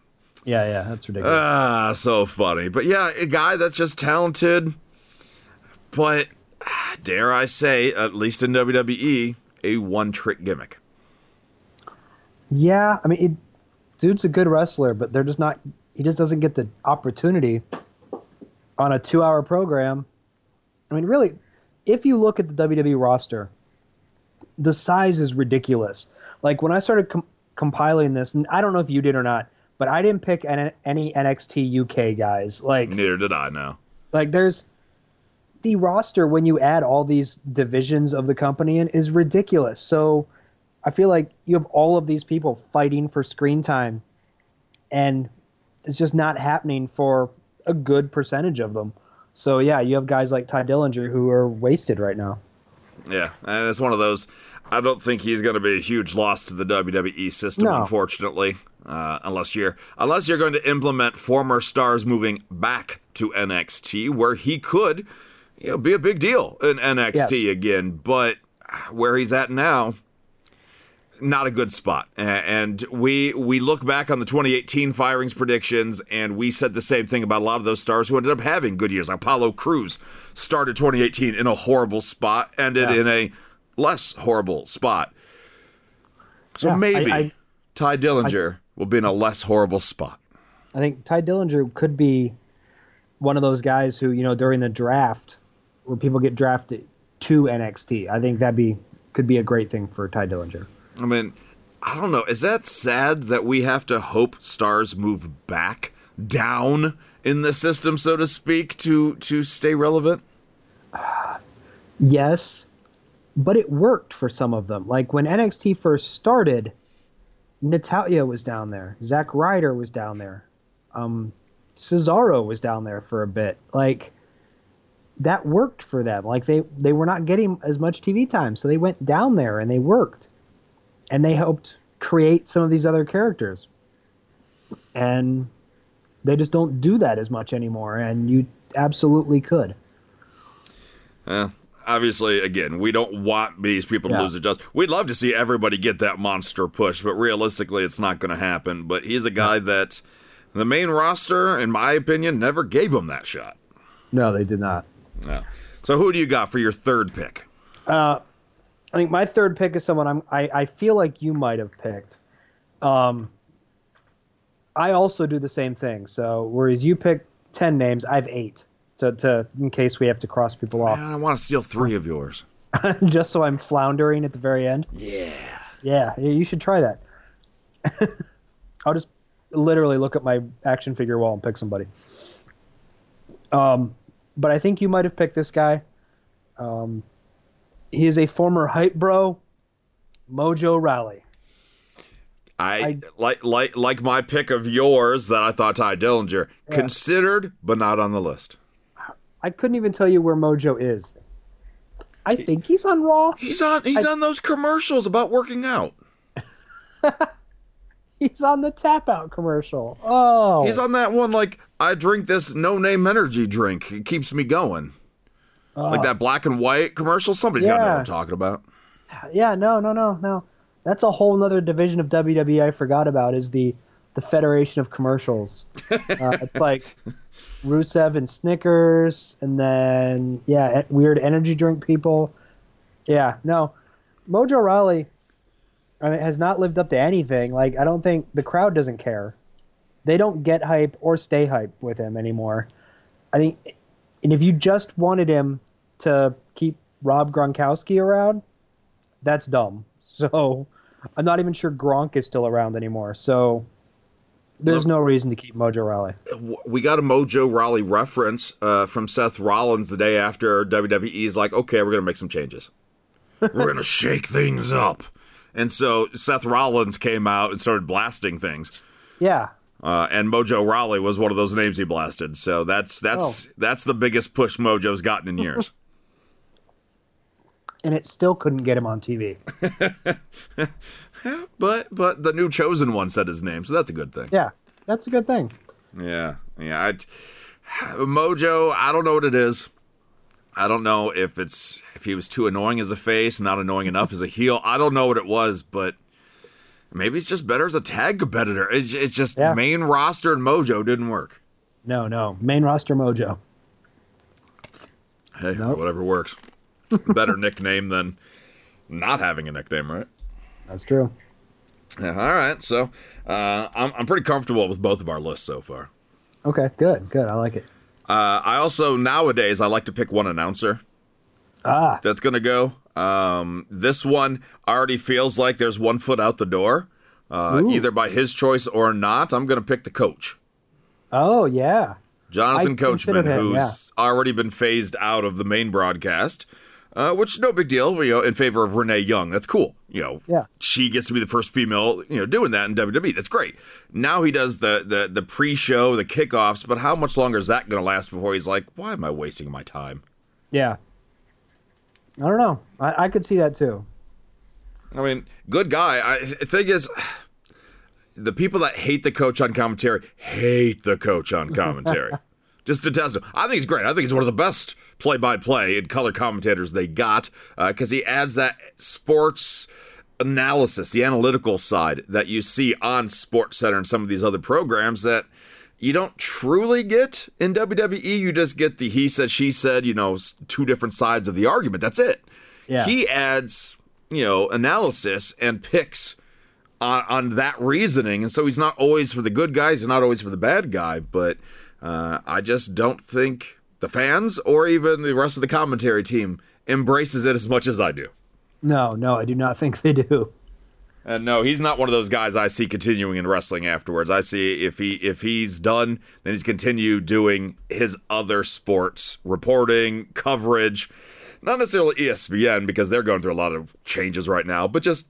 Yeah, yeah, that's ridiculous. Ah, so funny. But yeah, a guy that's just talented, but dare I say, at least in WWE, a one-trick gimmick. Yeah, I mean, it, dude's a good wrestler, but they're just not. He just doesn't get the opportunity on a two-hour program. I mean, really, if you look at the WWE roster, the size is ridiculous. Like when I started com- compiling this, and I don't know if you did or not, but I didn't pick any, any NXT UK guys. Like, Neither did I now. like there's the roster when you add all these divisions of the company in is ridiculous. So I feel like you have all of these people fighting for screen time and it's just not happening for a good percentage of them. So yeah, you have guys like Tye Dillinger who are wasted right now. Yeah, and it's one of those. I don't think he's going to be a huge loss to the WWE system, No. unfortunately, uh, unless you're unless you're going to implement former stars moving back to NXT, where he could, you know, be a big deal in NXT again. But where he's at now, not a good spot. And we we look back on the 2018 firings predictions, and we said the same thing about a lot of those stars who ended up having good years. Apollo Crews started 2018 in a horrible spot, ended Yeah. in a less horrible spot. So Yeah, maybe I- Tye Dillinger will be in a less horrible spot. I think Tye Dillinger could be one of those guys who, you know, during the draft where people get drafted to NXT. I think that'd be could be a great thing for Tye Dillinger. I mean, I don't know. Is that sad that we have to hope stars move back down in the system, so to speak, to to stay relevant? Yes, but it worked for some of them. Like when NXT first started, Natalya was down there, Zack Ryder was down there, um, Cesaro was down there for a bit. Like that worked for them. Like they they were not getting as much TV time, so they went down there and they worked, and they helped create some of these other characters. And they just don't do that as much anymore, and you absolutely could. Eh, obviously, again, we don't want these people to Yeah. lose their jobs. We'd love to see everybody get that monster push, but realistically, it's not going to happen. But he's a guy that the main roster, in my opinion, never gave him that shot. No, they did not. Yeah. So, who do you got for your third pick? I think my third pick is someone I'm, I I feel like you might have picked. Um, I also do the same thing. So whereas you pick ten names, I have eight. To, to in case we have to cross people off, Man, I want to steal three of yours. just so I'm floundering at the very end. Yeah. Yeah, yeah, you should try that. I'll just literally look at my action figure wall and pick somebody. Um, but I think you might have picked this guy. Um, he is a former hype bro, Mojo Rawley. I, I- like like like my pick of yours that I thought Tye Dillinger considered, but not on the list. I couldn't even tell you where Mojo is. I think he's on Raw. He's on he's on those commercials about working out. He's on the Tap Out commercial. Oh, He's on that one like I drink this no name energy drink. It keeps me going. Like that black and white commercial. Somebody's got to know what I'm talking about. yeah. No, no, no, no. That's a whole other division of WWE I forgot about. Is the the Federation of Commercials. Uh, it's like Rusev and Snickers, and then yeah, weird energy drink people. Yeah, no, Mojo Rawley I mean, has not lived up to anything. Like I don't think the crowd doesn't care. They don't get hype or stay hype with him anymore. I think, and if you just wanted him to keep Rob Gronkowski around, that's dumb. So I'm not even sure Gronk is still around anymore. So there's no reason to keep Mojo Rawley. we got a Mojo Rawley reference uh, from Seth Rollins the day after WWE's like, okay, we're gonna make some changes. we're gonna shake things up, and so Seth Rollins came out and started blasting things. Yeah, Uh, and Mojo Rawley was one of those names he blasted. So that's that's Oh. that's the biggest push Mojo's gotten in years. and it still couldn't get him on TV. but but the new chosen one said his name, so that's a good thing. Yeah, that's a good thing. Yeah, yeah. I, Mojo, I don't know what it is. I don't know if it's if he was too annoying as a face, not annoying enough as a heel. I don't know what it was, but maybe he's just better as a tag competitor. It's, it's just Yeah. main roster and Mojo didn't work. No, no, main roster Mojo. Hey, Nope. whatever works. Better nickname than not having a nickname, right? That's true. Yeah, all right, so uh, I'm I'm pretty comfortable with both of our lists so far. Okay, good, good. I like it. Uh, I also nowadays I like to pick one announcer. Ah, that's gonna go. Um, this one already feels like there's one foot out the door, uh, either by his choice or not. I'm gonna pick the coach, oh yeah, Jonathan I Coachman, him, who's already been phased out of the main broadcast. Uh, which is no big deal, you know, in favor of Renee Young. That's cool. You know, Yeah. she gets to be the first female, you know, doing that in WWE. That's great. Now he does the the the pre-show, the kickoffs, but how much longer is that going to last before he's like, why am I wasting my time? yeah. I don't know. I, I could see that too. I mean, good guy. I, the thing is, the people that hate the coach on commentary hate the coach on commentary. Just to test him. I think he's great. I think he's one of the best play by play and color commentators they got uh, because he adds that sports analysis, the analytical side that you see on Sports Center and some of these other programs that you don't truly get in WWE. You just get the he said, she said, you know, two different sides of the argument. That's it. Yeah. He adds, you know, analysis and picks on, on that reasoning. And so he's not always for the good guys, he's not always for the bad guy. But uh, I just don't think the fans or even the rest of the commentary team embraces it as much as I do. No, no, I do not think they do. And no, he's not one of those guys I see continuing in wrestling afterwards. I see if he if he's done, then he's continue doing his other sports reporting, coverage. Not necessarily ESPN because they're going through a lot of changes right now, but just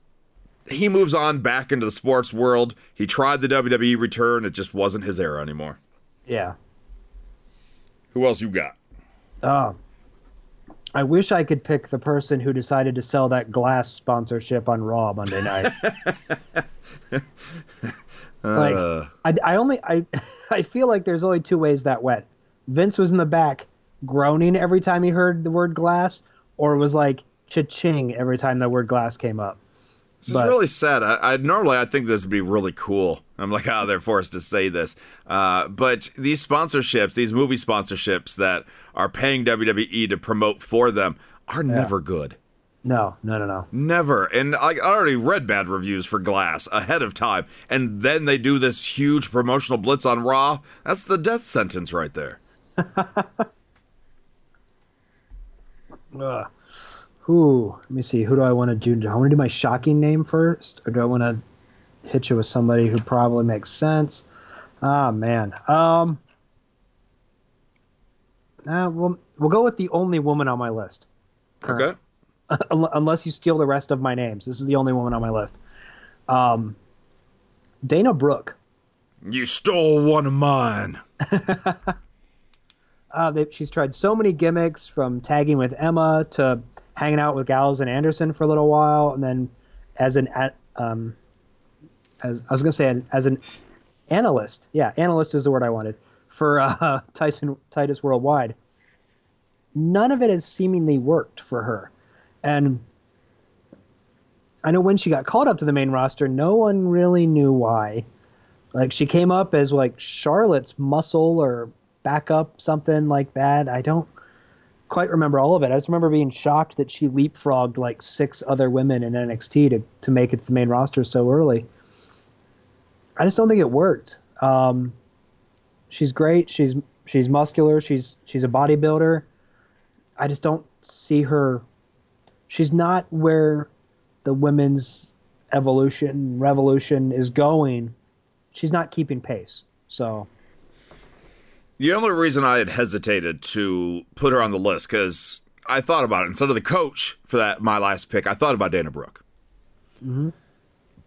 he moves on back into the sports world. He tried the WWE return, it just wasn't his era anymore. Yeah. Who else you got? Oh. I wish I could pick the person who decided to sell that glass sponsorship on Raw Monday night. like, Uh. I, I only I I feel like there's only two ways that went. Vince was in the back groaning every time he heard the word glass, or was like cha-ching every time the word glass came up. It's really sad. I, I normally I think this would be really cool. I'm like, oh, they're forced to say this. Uh, but these sponsorships, these movie sponsorships that are paying WWE to promote for them, are never good. No, no, no, no. Never. And I I already read bad reviews for Glass ahead of time, and then they do this huge promotional blitz on Raw. That's the death sentence right there. Who? Let me see. Who do I want to do? Do I want to do my shocking name first, or do I want to hit you with somebody who probably makes sense? Ah, man. Um. Uh, we'll, we'll go with the only woman on my list. Okay. Unless you steal the rest of my names. This is the only woman on my list. Um, Dana Brooke. You stole one of mine. Uh, they, she's tried so many gimmicks from tagging with Emma to hanging out with Gallows and Anderson for a little while, and then as an um, as I was gonna say as an analyst. Yeah, analyst is the word I wanted for uh, Tyson Titus Worldwide. None of it has seemingly worked for her, and I know when she got called up to the main roster, no one really knew why. Like she came up as like Charlotte's muscle or backup something like that. I don't quite remember all of it. I just remember being shocked that she leapfrogged like six other women in NXT to to make it to the main roster so early. I just don't think it worked. Um, she's great. She's she's muscular. She's she's a bodybuilder. I just don't see her. She's not where the women's evolution revolution is going. She's not keeping pace. So The only reason I had hesitated to put her on the list because I thought about it instead of the coach for that my last pick. I thought about Dana Brooke. Hmm.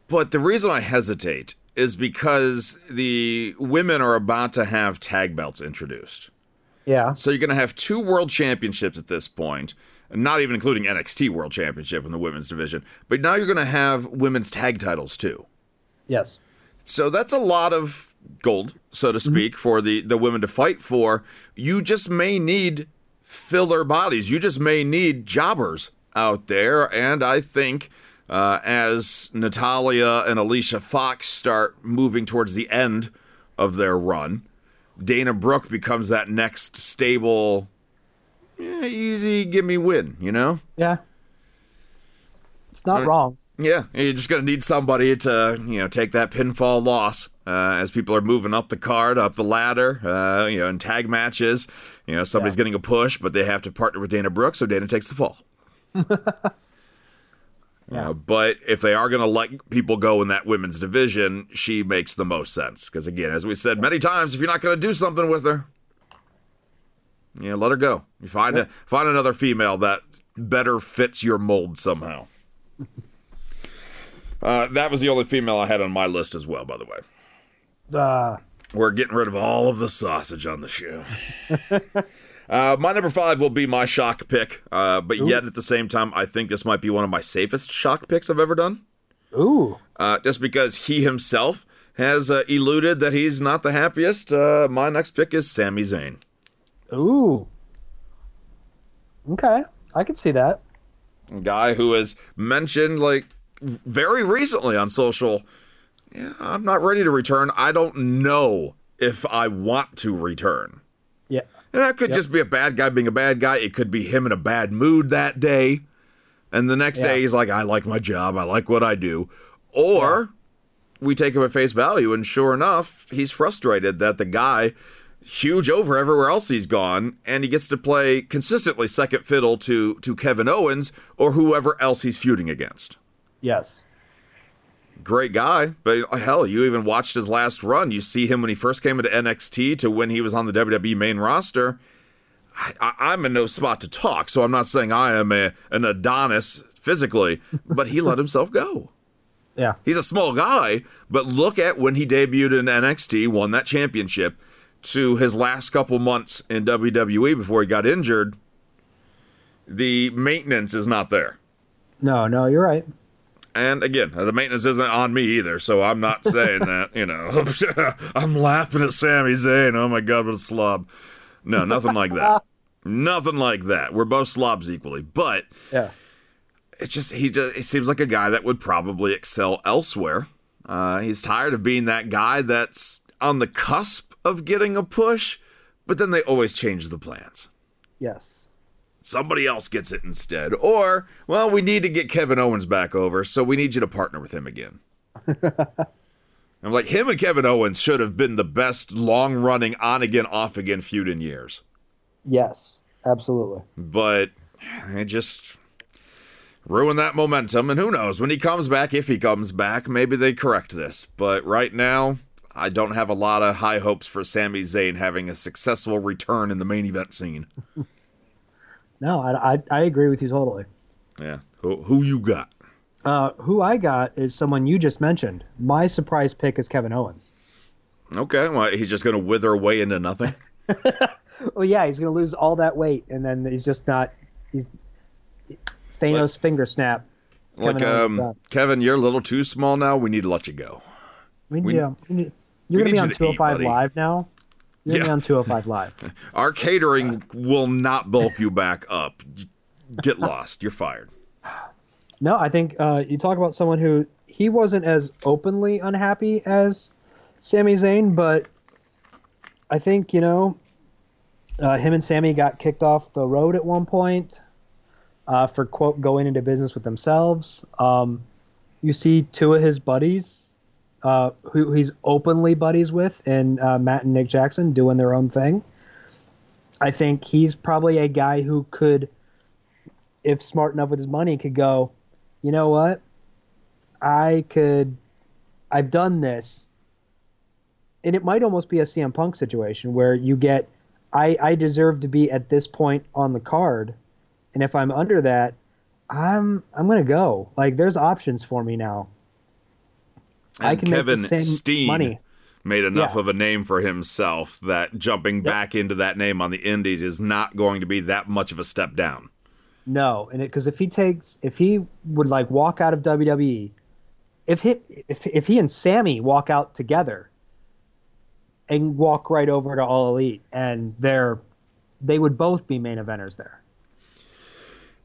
But the reason I hesitate is because the women are about to have tag belts introduced. yeah, So you're going to have two world championships at this point, not even including NXT World Championship in the women's division. But now you're going to have women's tag titles too. yes, So that's a lot of gold, so to mm-hmm. speak, for the, the women to fight for. You just may need filler bodies. You just may need jobbers out there. And I think uh, as Natalya and Alicia Fox start moving towards the end of their run, Dana Brooke becomes that next stable, yeah, easy, give me win, you know? yeah. It's not wrong. Yeah, you're just gonna need somebody to you know take that pinfall loss uh, as people are moving up the card, up the ladder, uh, you know, in tag matches. You know, somebody's Yeah. getting a push, but they have to partner with Dana Brooks, so Dana takes the fall. Uh, but if they are going to let people go in that women's division, she makes the most sense. Because again, as we said many times, if you're not going to do something with her, you know, let her go. You find a, find another female that better fits your mold somehow. Uh, that was the only female I had on my list as well, by the way. Uh, We're getting rid of all of the sausage on the show. uh, my number five will be my shock pick, uh, but yet at the same time, I think this might be one of my safest shock picks I've ever done. ooh, Uh, just because he himself has uh, eluded that he's not the happiest. Uh, my next pick is Sami Zayn. ooh. Okay, I can see that. Guy who has mentioned like very recently on social yeah, i'm not ready to return i don't know if i want to return Yeah, and that could just be a bad guy being a bad guy. It could be him in a bad mood that day. And the next Yeah. day he's like i like my job. I like what i do. Or we take him at face value and sure enough he's frustrated that the guy huge over everywhere else he's gone and he gets to play consistently second fiddle to to Kevin Owens or whoever else he's feuding against. yes, Great guy, but hell, you even watched his last run. You see him when he first came into NXT to when he was on the WWE main roster. I, I, I'm in no spot to talk, so I'm not saying I am a, an Adonis physically, but he let himself go. yeah, He's a small guy, but look at when he debuted in NXT, won that championship, to his last couple months in WWE before he got injured. The maintenance is not there. no, no, you're right. And again, the maintenance isn't on me either, so I'm not saying that, you know, I'm laughing at Sami Zayn. Oh my God, what a slob. No, nothing like that. nothing like that. We're both slobs equally. But Yeah, it's just he just he seems like a guy that would probably excel elsewhere. Uh, he's tired of being that guy that's on the cusp of getting a push, but then they always change the plans. yes, Somebody else gets it instead. Or, well, we need to get Kevin Owens back over, so we need you to partner with him again. I'm like, him and Kevin Owens should have been the best long running on again, off again feud in years. yes, absolutely. but eh, it just ruined that momentum. And who knows when he comes back, if he comes back, maybe they correct this. But right now, I don't have a lot of high hopes for Sami Zayn having a successful return in the main event scene. No, I, I, I agree with you totally. Yeah, who, who you got? Uh, who I got is someone you just mentioned. My surprise pick is Kevin Owens. Okay, well, he's just going to wither away into nothing. Oh yeah, he's going to lose all that weight, and then he's just not. He's Thanos finger snap. like, Kevin Owens um. Kevin, you're a little too small now. We need to let you go. We, we- yeah, we need- you're going to be on to eat, 205. Live now. You're Yeah. be on 205 Live. Our catering will not bulk you back up. Get lost. You're fired. No, I think uh, you talk about someone who he wasn't as openly unhappy as Sami Zayn, but I think you know, uh, him and Sami got kicked off the road at one point uh, for quote going into business with themselves. Um, you see two of his buddies, uh, who he's openly buddies with, and uh, Matt and Nick Jackson doing their own thing. I think he's probably a guy who could, if smart enough with his money, could go, you know what, I could, I've done this and it might almost be a CM Punk situation where you get, I, I deserve to be at this point on the card, and if I'm under that, I'm I'm gonna go. Like there's options for me now. And I can Kevin make the same Steen money. made enough Yeah. of a name for himself that jumping back into that name on the Indies is not going to be that much of a step down. No, and because if he takes, if he would like walk out of WWE, if he if if he and Sami walk out together, and walk right over to All Elite, and they're they would both be main eventers there.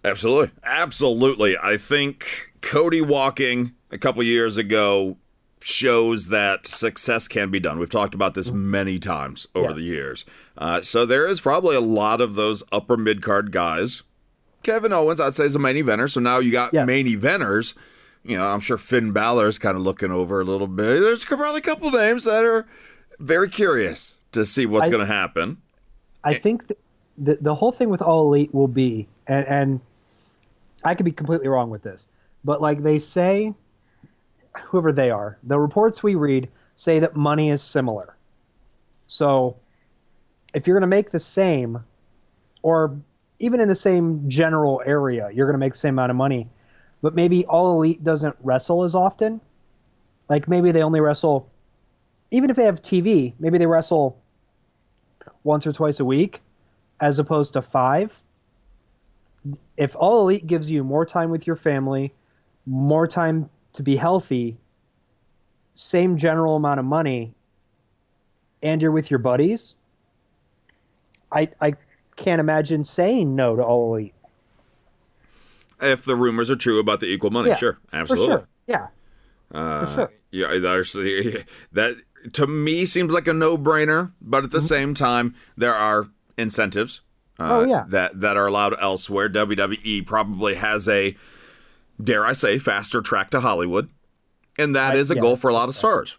Absolutely. Absolutely. I think Cody walking a couple years ago shows that success can be done. We've talked about this many times over Yes. the years. Uh, so there is probably a lot of those upper mid card guys. Kevin Owens, I'd say, is a main eventer. So now you got Yes. main eventers. You know, I'm sure Finn Balor's kind of looking over a little bit. There's probably a couple names that are very curious to see what's going to happen. I think th- the the whole thing with All Elite will be, and, and I could be completely wrong with this, but like they say, whoever they are, the reports we read say that money is similar. So, if you're going to make the same, or even in the same general area, you're going to make the same amount of money, but maybe All Elite doesn't wrestle as often. Like maybe they only wrestle, even if they have TV, maybe they wrestle once or twice a week as opposed to five. If All Elite gives you more time with your family, more time to be healthy, same general amount of money, and you're with your buddies, I I can't imagine saying no to All Elite. If the rumors are true about the equal money, Yeah, sure. Absolutely. For sure. Yeah. Uh, For sure. Yeah, there's that to me seems like a no-brainer, but at the same time, there are incentives. Uh, Mm-hmm. Oh, yeah. that that are allowed elsewhere. WWE probably has a, dare I say, faster track to Hollywood, and that is a yeah, goal for a lot of stars.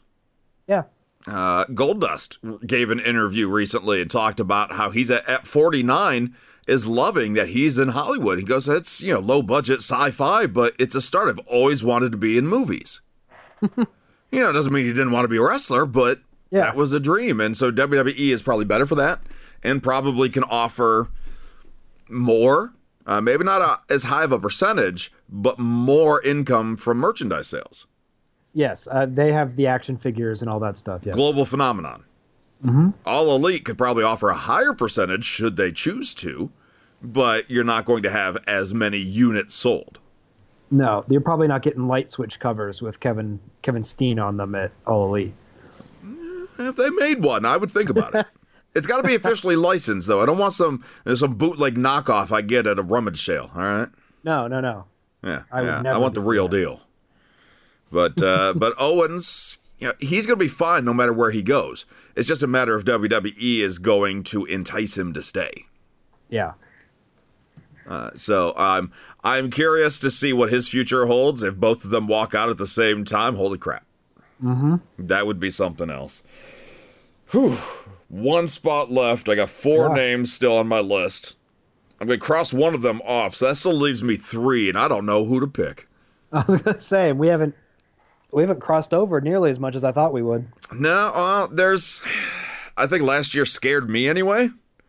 Yeah. Uh, Goldust gave an interview recently and talked about how he's at, at 49 is loving that he's in Hollywood. He goes, "It's you know low budget sci-fi, but it's a start. I've always wanted to be in movies." you know, it doesn't mean he didn't want to be a wrestler, but Yeah. that was a dream, and so WWE is probably better for that, and probably can offer more. Uh, maybe not a, as high of a percentage, but more income from merchandise sales. Yes. Uh, they have the action figures and all that stuff. Yeah. global phenomenon. Mm-hmm. All Elite could probably offer a higher percentage should they choose to, but you're not going to have as many units sold. No, you're probably not getting light switch covers with Kevin Kevin Steen on them at All Elite. If they made one, I would think about it. It's got to be officially licensed, though. I don't want some some bootleg knockoff I get at a rummage sale. All right, No, no, no. Yeah, I yeah. I want the real that. deal. But uh, but Owens, you know, he's going to be fine no matter where he goes. It's just a matter of WWE is going to entice him to stay. Yeah. So I'm I'm curious to see what his future holds. If both of them walk out at the same time, holy crap, mm-hmm. that would be something else. Whew. One spot left. I got four Yeah. names still on my list. I'm gonna cross one of them off, so that still leaves me three, and I don't know who to pick. I was gonna say we haven't we haven't crossed over nearly as much as I thought we would. No, uh, there's. I think last year scared me anyway.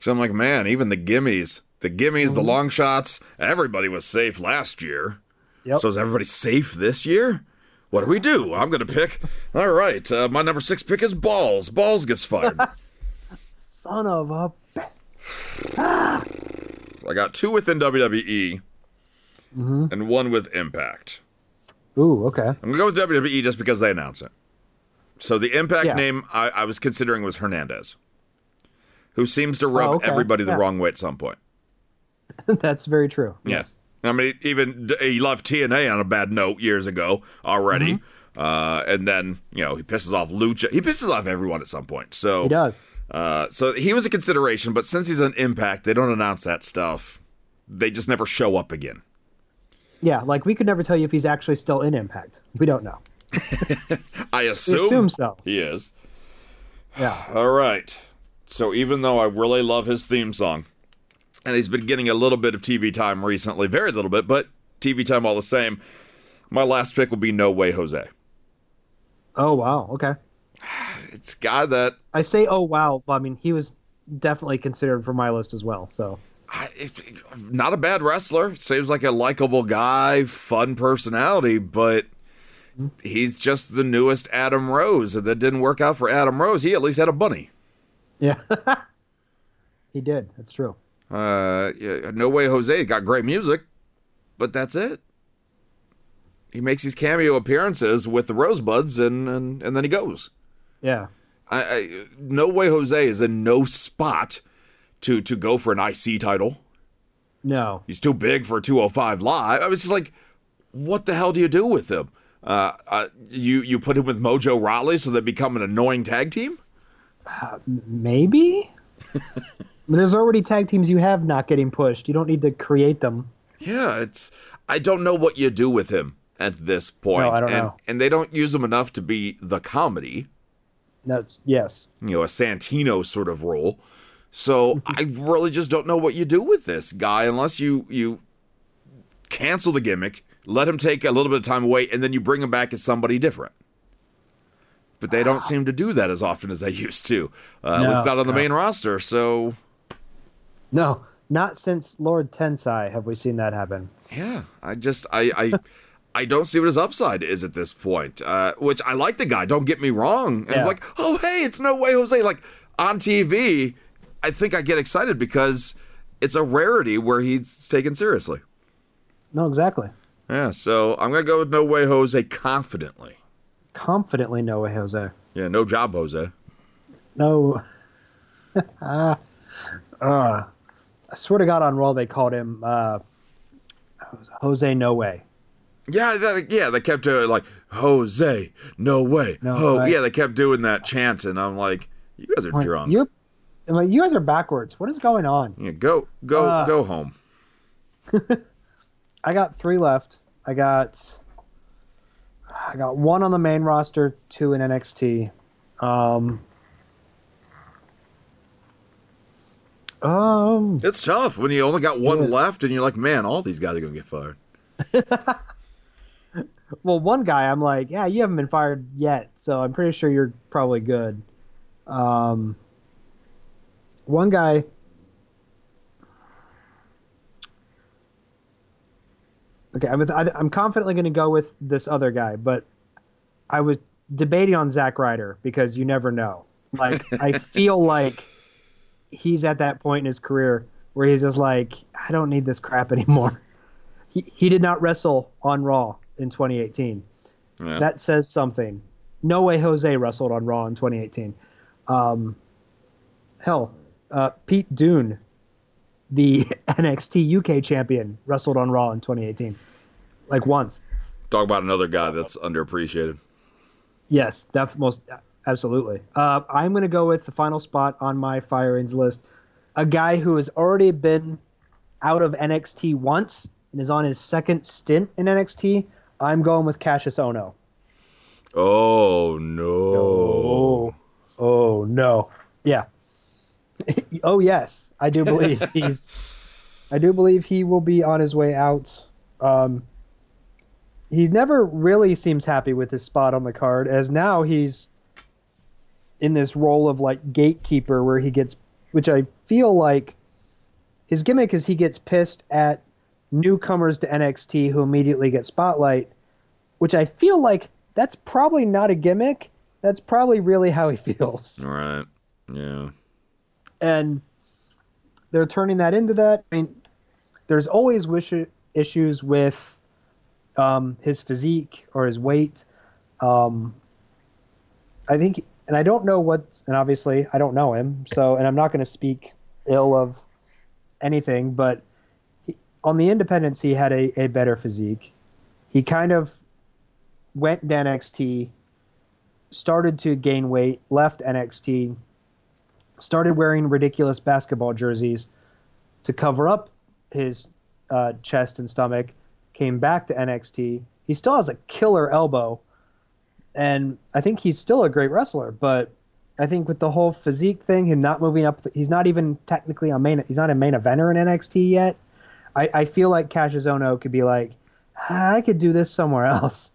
so I'm like, man, even the gimmies, the gimmies, the long shots, everybody was safe last year. Yep. So is everybody safe this year? What do we do? I'm going to pick. All right, uh, my number six pick is Ballz. Ballz gets fired. Son of a I got two within WWE and one with Impact. Ooh, okay. I'm going to go with WWE just because they announce it. So the Impact Yeah. name I, I was considering was Hernandez, who seems to rub Oh, okay. everybody the Yeah. wrong way at some point. That's very true. Yes. I mean, even he left TNA on a bad note years ago already. Uh, and then you know he pisses off Lucha. He pisses off everyone at some point. So He does. Uh, so he was a consideration, but since he's an Impact, they don't announce that stuff. They just never show up again. Yeah, like we could never tell you if he's actually still in Impact. We don't know. I We assume, assume so. he is. Yeah. All right. So even though I really love his theme song, and he's been getting a little bit of TV time recently, very little bit, but TV time all the same. My last pick will be No Way Jose. Oh wow. Okay. It's a guy that I say oh wow, but I mean he was definitely considered for my list as well. So I, it, not a bad wrestler. Seems like a likable guy, fun personality, but he's just the newest Adam Rose, and that didn't work out for Adam Rose. He at least had a bunny. yeah, he did. That's true. Uh, yeah, no way, Jose got great music, but that's it. He makes these cameo appearances with the Rosebuds, and and, and then he goes. Yeah. I, I, no way, Jose is in no spot to to go for an IC title. No. He's too big for 205 live. I was just like, what the hell do you do with him? Uh, uh, you you put him with Mojo Rawley so they become an annoying tag team? Maybe. There's already tag teams you have not getting pushed. You don't need to create them. Yeah, it's I don't know what you do with him at this point. No, I don't and know. and they don't use him enough to be the comedy, That's yes. you know, a Santino sort of role. So I really just don't know what you do with this guy unless you you cancel the gimmick, let him take a little bit of time away, and then you bring him back as somebody different. But they don't seem to do that as often as they used to. Uh, at least not on the no. main roster. So No, not since Lord Tensai have we seen that happen. yeah, I just I I, I don't see what his upside is at this point. Uh, which I like the guy. Don't get me wrong. And Yeah. like, oh hey, it's no way Jose. Like on TV, I think I get excited because it's a rarity where he's taken seriously. No, exactly. Yeah, so I'm gonna go with no way Jose confidently. Confidently, no way, Jose. Yeah, no job, Jose. No. uh, I swear to God, on Raw they called him uh, Jose No Way. Yeah, that, yeah, they kept doing like Jose, no way, No Ho. way. Yeah, they kept doing that chant, and I'm like, you guys are Like, drunk. You're, like, you guys are backwards. What is going on? Yeah, go, go, Uh. go home. I got three left. I got I got one on the main roster, two in NXT. Um, um, It's tough when you only got one left, and you're like, man, all these guys are gonna get fired. well, one guy I'm like, yeah, you haven't been fired yet, so I'm pretty sure you're probably good. Um, one guy. Okay, I'm, I- I'm confidently going to go with this other guy, but I was debating on Zack Ryder because you never know. Like, I feel like he's at that point in his career where he's just like, I don't need this crap anymore. He, he did not wrestle on Raw in 2018. Yeah. That says something. No way Jose wrestled on Raw in 2018. Um, hell, uh, Pete Dunne, the NXT UK champion, wrestled on Raw in 2018. Like once. Talk about another guy that's underappreciated. Yes, def- most absolutely. Uh, I'm going to go with the final spot on my firings list. A guy who has already been out of NXT once and is on his second stint in NXT. I'm going with Kassius Ohno. Oh no! Oh, oh no. Yeah. oh yes, I do believe he's. I do believe he will be on his way out. Um, he never really seems happy with his spot on the card, as now he's in this role of like gatekeeper, where he gets, which I feel like his gimmick is he gets pissed at newcomers to NXT who immediately get spotlight, which I feel like that's probably not a gimmick. That's probably really how he feels. All right. Yeah. And they're turning that into that. I mean, there's always wish- issues with um, his physique or his weight. Um, I think, and I don't know what, and obviously I don't know him, so, and I'm not going to speak ill of anything, but on the independence, he had a, a better physique. He kind of went to NXT, started to gain weight, left NXT, started wearing ridiculous basketball jerseys to cover up his uh, chest and stomach, came back to NXT. He still has a killer elbow, and I think he's still a great wrestler. But I think with the whole physique thing, him not moving up, he's not even technically a main. He's not a main eventer in NXT yet. I, I feel like Kassius Ohno could be like, I could do this somewhere else.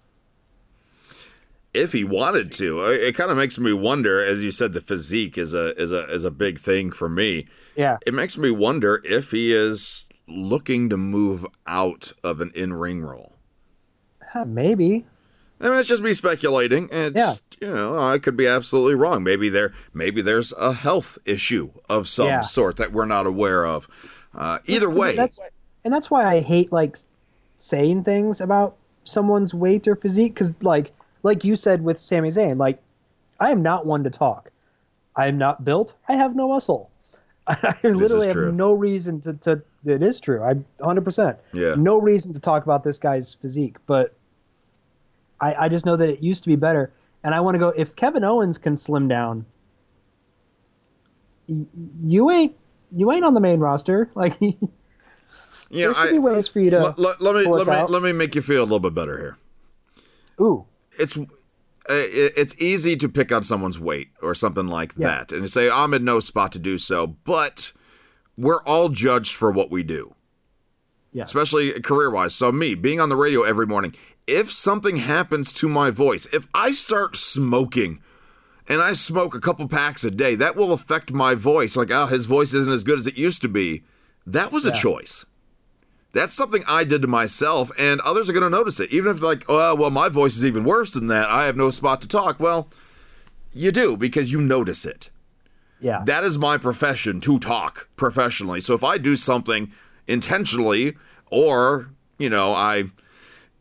if he wanted to. It, it kind of makes me wonder, as you said, the physique is a is a is a big thing for me. Yeah. It makes me wonder if he is looking to move out of an in ring role. Uh, Maybe. I mean, it's just me speculating. It's, Yeah. you know, I could be absolutely wrong. Maybe there, maybe there's a health issue of some Yeah. sort that we're not aware of. Uh, either way, That's and that's why I hate like saying things about someone's weight or physique because like like you said with Sami Zayn, like I am not one to talk. I am not built. I have no muscle. I literally have true. no reason to, to. It is true. I 100. percent Yeah. No reason to talk about this guy's physique, but I I just know that it used to be better, and I want to go. If Kevin Owens can slim down, y- you ain't you ain't on the main roster. Like yeah, there should I, be ways for you to. let, let- let me let me out. let me make you feel a little bit better here. Ooh, it's uh, it's easy to pick on someone's weight or something like Yeah. that and say I'm in no spot to do so, but we're all judged for what we do, yeah, especially career wise. So me being on the radio every morning, if something happens to my voice, if I start smoking and I smoke a couple packs a day, that will affect my voice. Like, oh, his voice isn't as good as it used to be. That was a choice. That's something I did to myself, and others are going to notice it. Even if, like, oh, well, my voice is even worse than that. I have no spot to talk. Well, you do because you notice it. yeah, That is my profession to talk professionally. So if I do something intentionally or, you know, I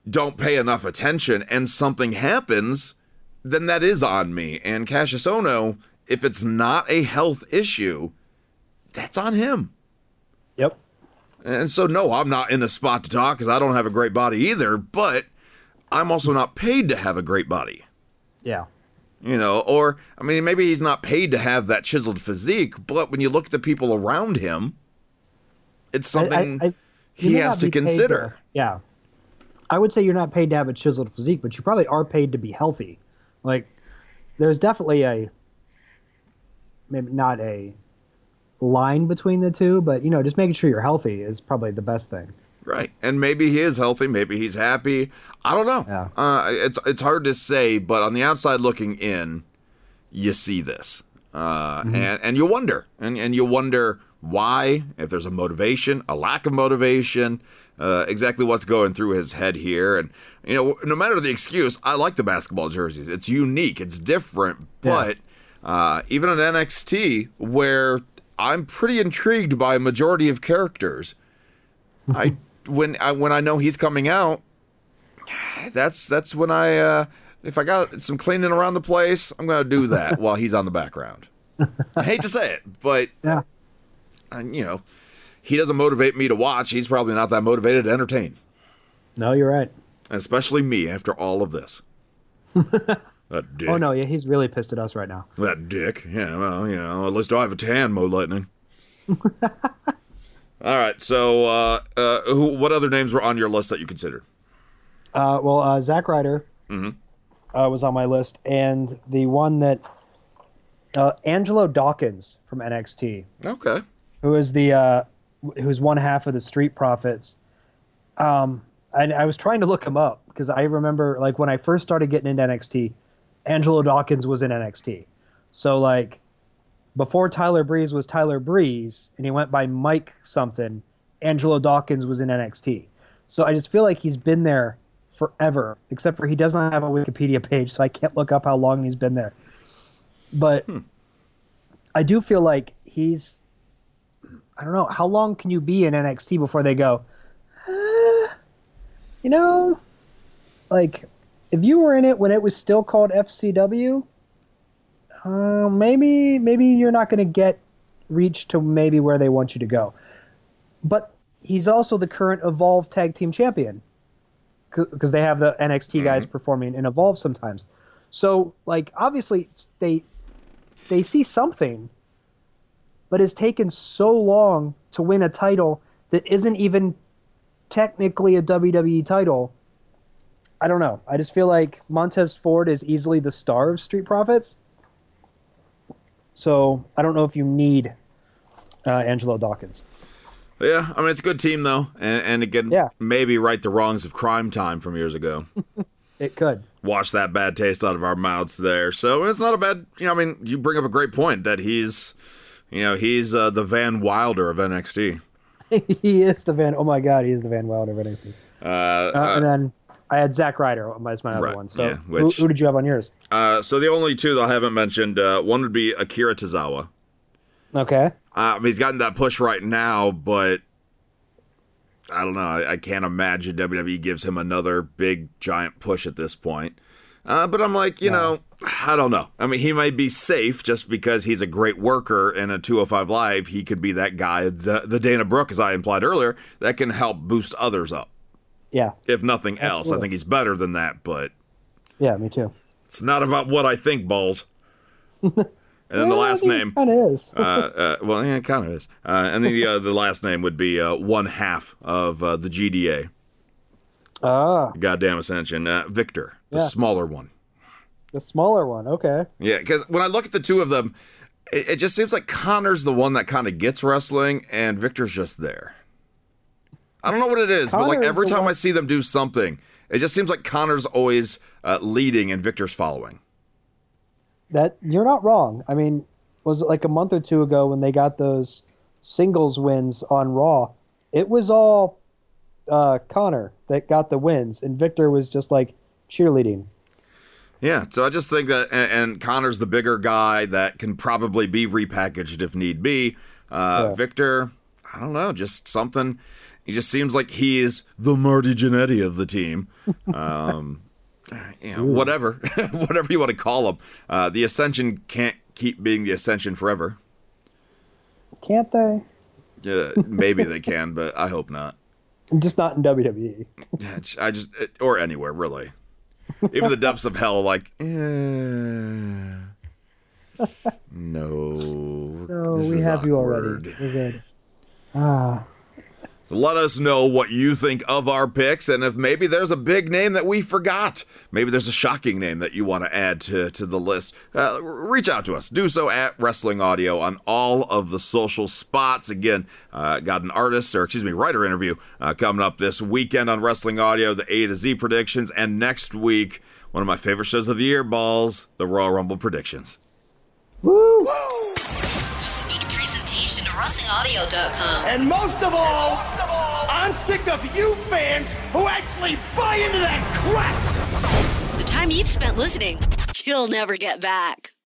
don't pay enough attention and something happens, then that is on me. And Kassius Ohno, if it's not a health issue, that's on him. yep, And so, no, I'm not in a spot to talk because I don't have a great body either, but I'm also not paid to have a great body. yeah, You know, or, I mean, maybe he's not paid to have that chiseled physique, but when you look at the people around him, it's I- I- something I- he has to consider. yeah, I would say you're not paid to have a chiseled physique, but you probably are paid to be healthy. Like, there's definitely a maybe not a line between the two, but you know, just making sure you're healthy is probably the best thing. Right, and maybe he is healthy. Maybe he's happy. I don't know. Yeah. Uh, it's it's hard to say, but on the outside looking in, you see this, uh, Mm-hmm. and and you wonder, and and you wonder why, if there's a motivation, a lack of motivation, uh, exactly what's going through his head here, and you know, no matter the excuse, I like the basketball jerseys. It's unique, it's different, but uh, even on NXT, where I'm pretty intrigued by a majority of characters. I when I when I know he's coming out, that's that's when I uh if I got some cleaning around the place, I'm gonna do that while he's on the background. I hate to say it, but Yeah, uh, you know, he doesn't motivate me to watch. He's probably not that motivated to entertain, no, you're right. especially me after all of this. that dick. Oh no, yeah, he's really pissed at us right now. That dick. Yeah, well, you know, at least I have a tan, Mo Lightning. All right, so uh, uh, who, what other names were on your list that you considered? Uh, well, uh, Zack Ryder Mm-hmm. uh, was on my list, and the one that uh, Angelo Dawkins from NXT, Okay. who is the uh, who's one half of the Street Profits. Um, and I was trying to look him up because I remember like when I first started getting into NXT, Angelo Dawkins was in NXT. So like before Tyler Breeze was Tyler Breeze and he went by Mike something, Angelo Dawkins was in NXT. So I just feel like he's been there forever, except for he does not have a Wikipedia page, so I can't look up how long he's been there. But I do feel like he's I don't know, how long can you be in NXT before they go, "Uh, you know, like if you were in it when it was still called FCW, uh, maybe maybe you're not going to get reach to maybe where they want you to go. But he's also the current Evolve Tag Team Champion. because they have the NXT guys performing in Evolve sometimes. So like obviously they they see something, but it's taken so long to win a title that isn't even technically a WWE title. I don't know. I just feel like Montez Ford is easily the star of Street Profits. So I don't know if you need uh, Angelo Dawkins. Yeah, I mean it's a good team though, and, and again, Yeah. maybe right the wrongs of Crime Time from years ago. It could. Wash that bad taste out of our mouths there. So it's not a bad. You know, I mean, you bring up a great point that he's, you know, he's uh, the Van Wilder of NXT. he is the Van. Oh my God, he is the Van Wilder of NXT. Uh, Uh, uh, and then I had Zack Ryder as my other Right, one. So yeah, who, which- who did you have on yours? uh, so the only two that I haven't mentioned, uh, one would be Akira Tozawa. Okay. Uh, I mean, he's gotten that push right now, but I don't know. I, I can't imagine WWE gives him another big giant push at this point. Uh, but I'm like, you know, I don't know. I mean, he might be safe just because he's a great worker in a 205 Live. He could be that guy, the, the Dana Brooke, as I implied earlier, that can help boost others up. Yeah. If nothing else, I think he's better than that, but Yeah, me too. it's not about what I think, Ballz. And then the last name. Kind of is. uh, uh, well, yeah, it kind of is. Uh, and then the uh, the last name would be uh, one half of uh, the GDA, ah, Goddamn Ascension, uh, Victor, the Yeah. smaller one. the smaller one. Okay. Yeah, because when I look at the two of them, it, it just seems like Connor's the one that kind of gets wrestling, and Victor's just there. I don't know what it is, but like every time one- I see them do something, it just seems like Connor's always uh, leading and Victor's following. That you're not wrong. I mean, was it like a month or two ago when they got those singles wins on Raw? It was all uh, Connor that got the wins, and Victor was just like cheerleading. Yeah, so I just think that, and, and Connor's the bigger guy that can probably be repackaged if need be. Uh, Yeah. Victor, I don't know, just something. He just seems like he is the Marty Jannetty of the team. Um, you know, whatever, whatever you want to call him. Uh, the Ascension can't keep being the Ascension forever. Can't they? Uh, maybe they can, but I hope not. Just not in. WWE. I just, or anywhere really. Even the depths of hell, like, eh, no. No, this we is have you awkward. already. We're good. Ah, Let us know what you think of our picks, and if maybe there's a big name that we forgot, maybe there's a shocking name that you want to add to, to the list. Uh, reach out to us. Do so at Wrestling Audio on all of the social spots. Again, uh, got an artist or excuse me writer interview uh, coming up this weekend on Wrestling Audio, the A to Z predictions, and next week one of my favorite shows of the year, Ballz, the Royal Rumble predictions. woo! This has been a WrestlingAudio.com. And most of all, I'm sick of you fans who actually buy into that crap! The time you've spent listening, you'll never get back.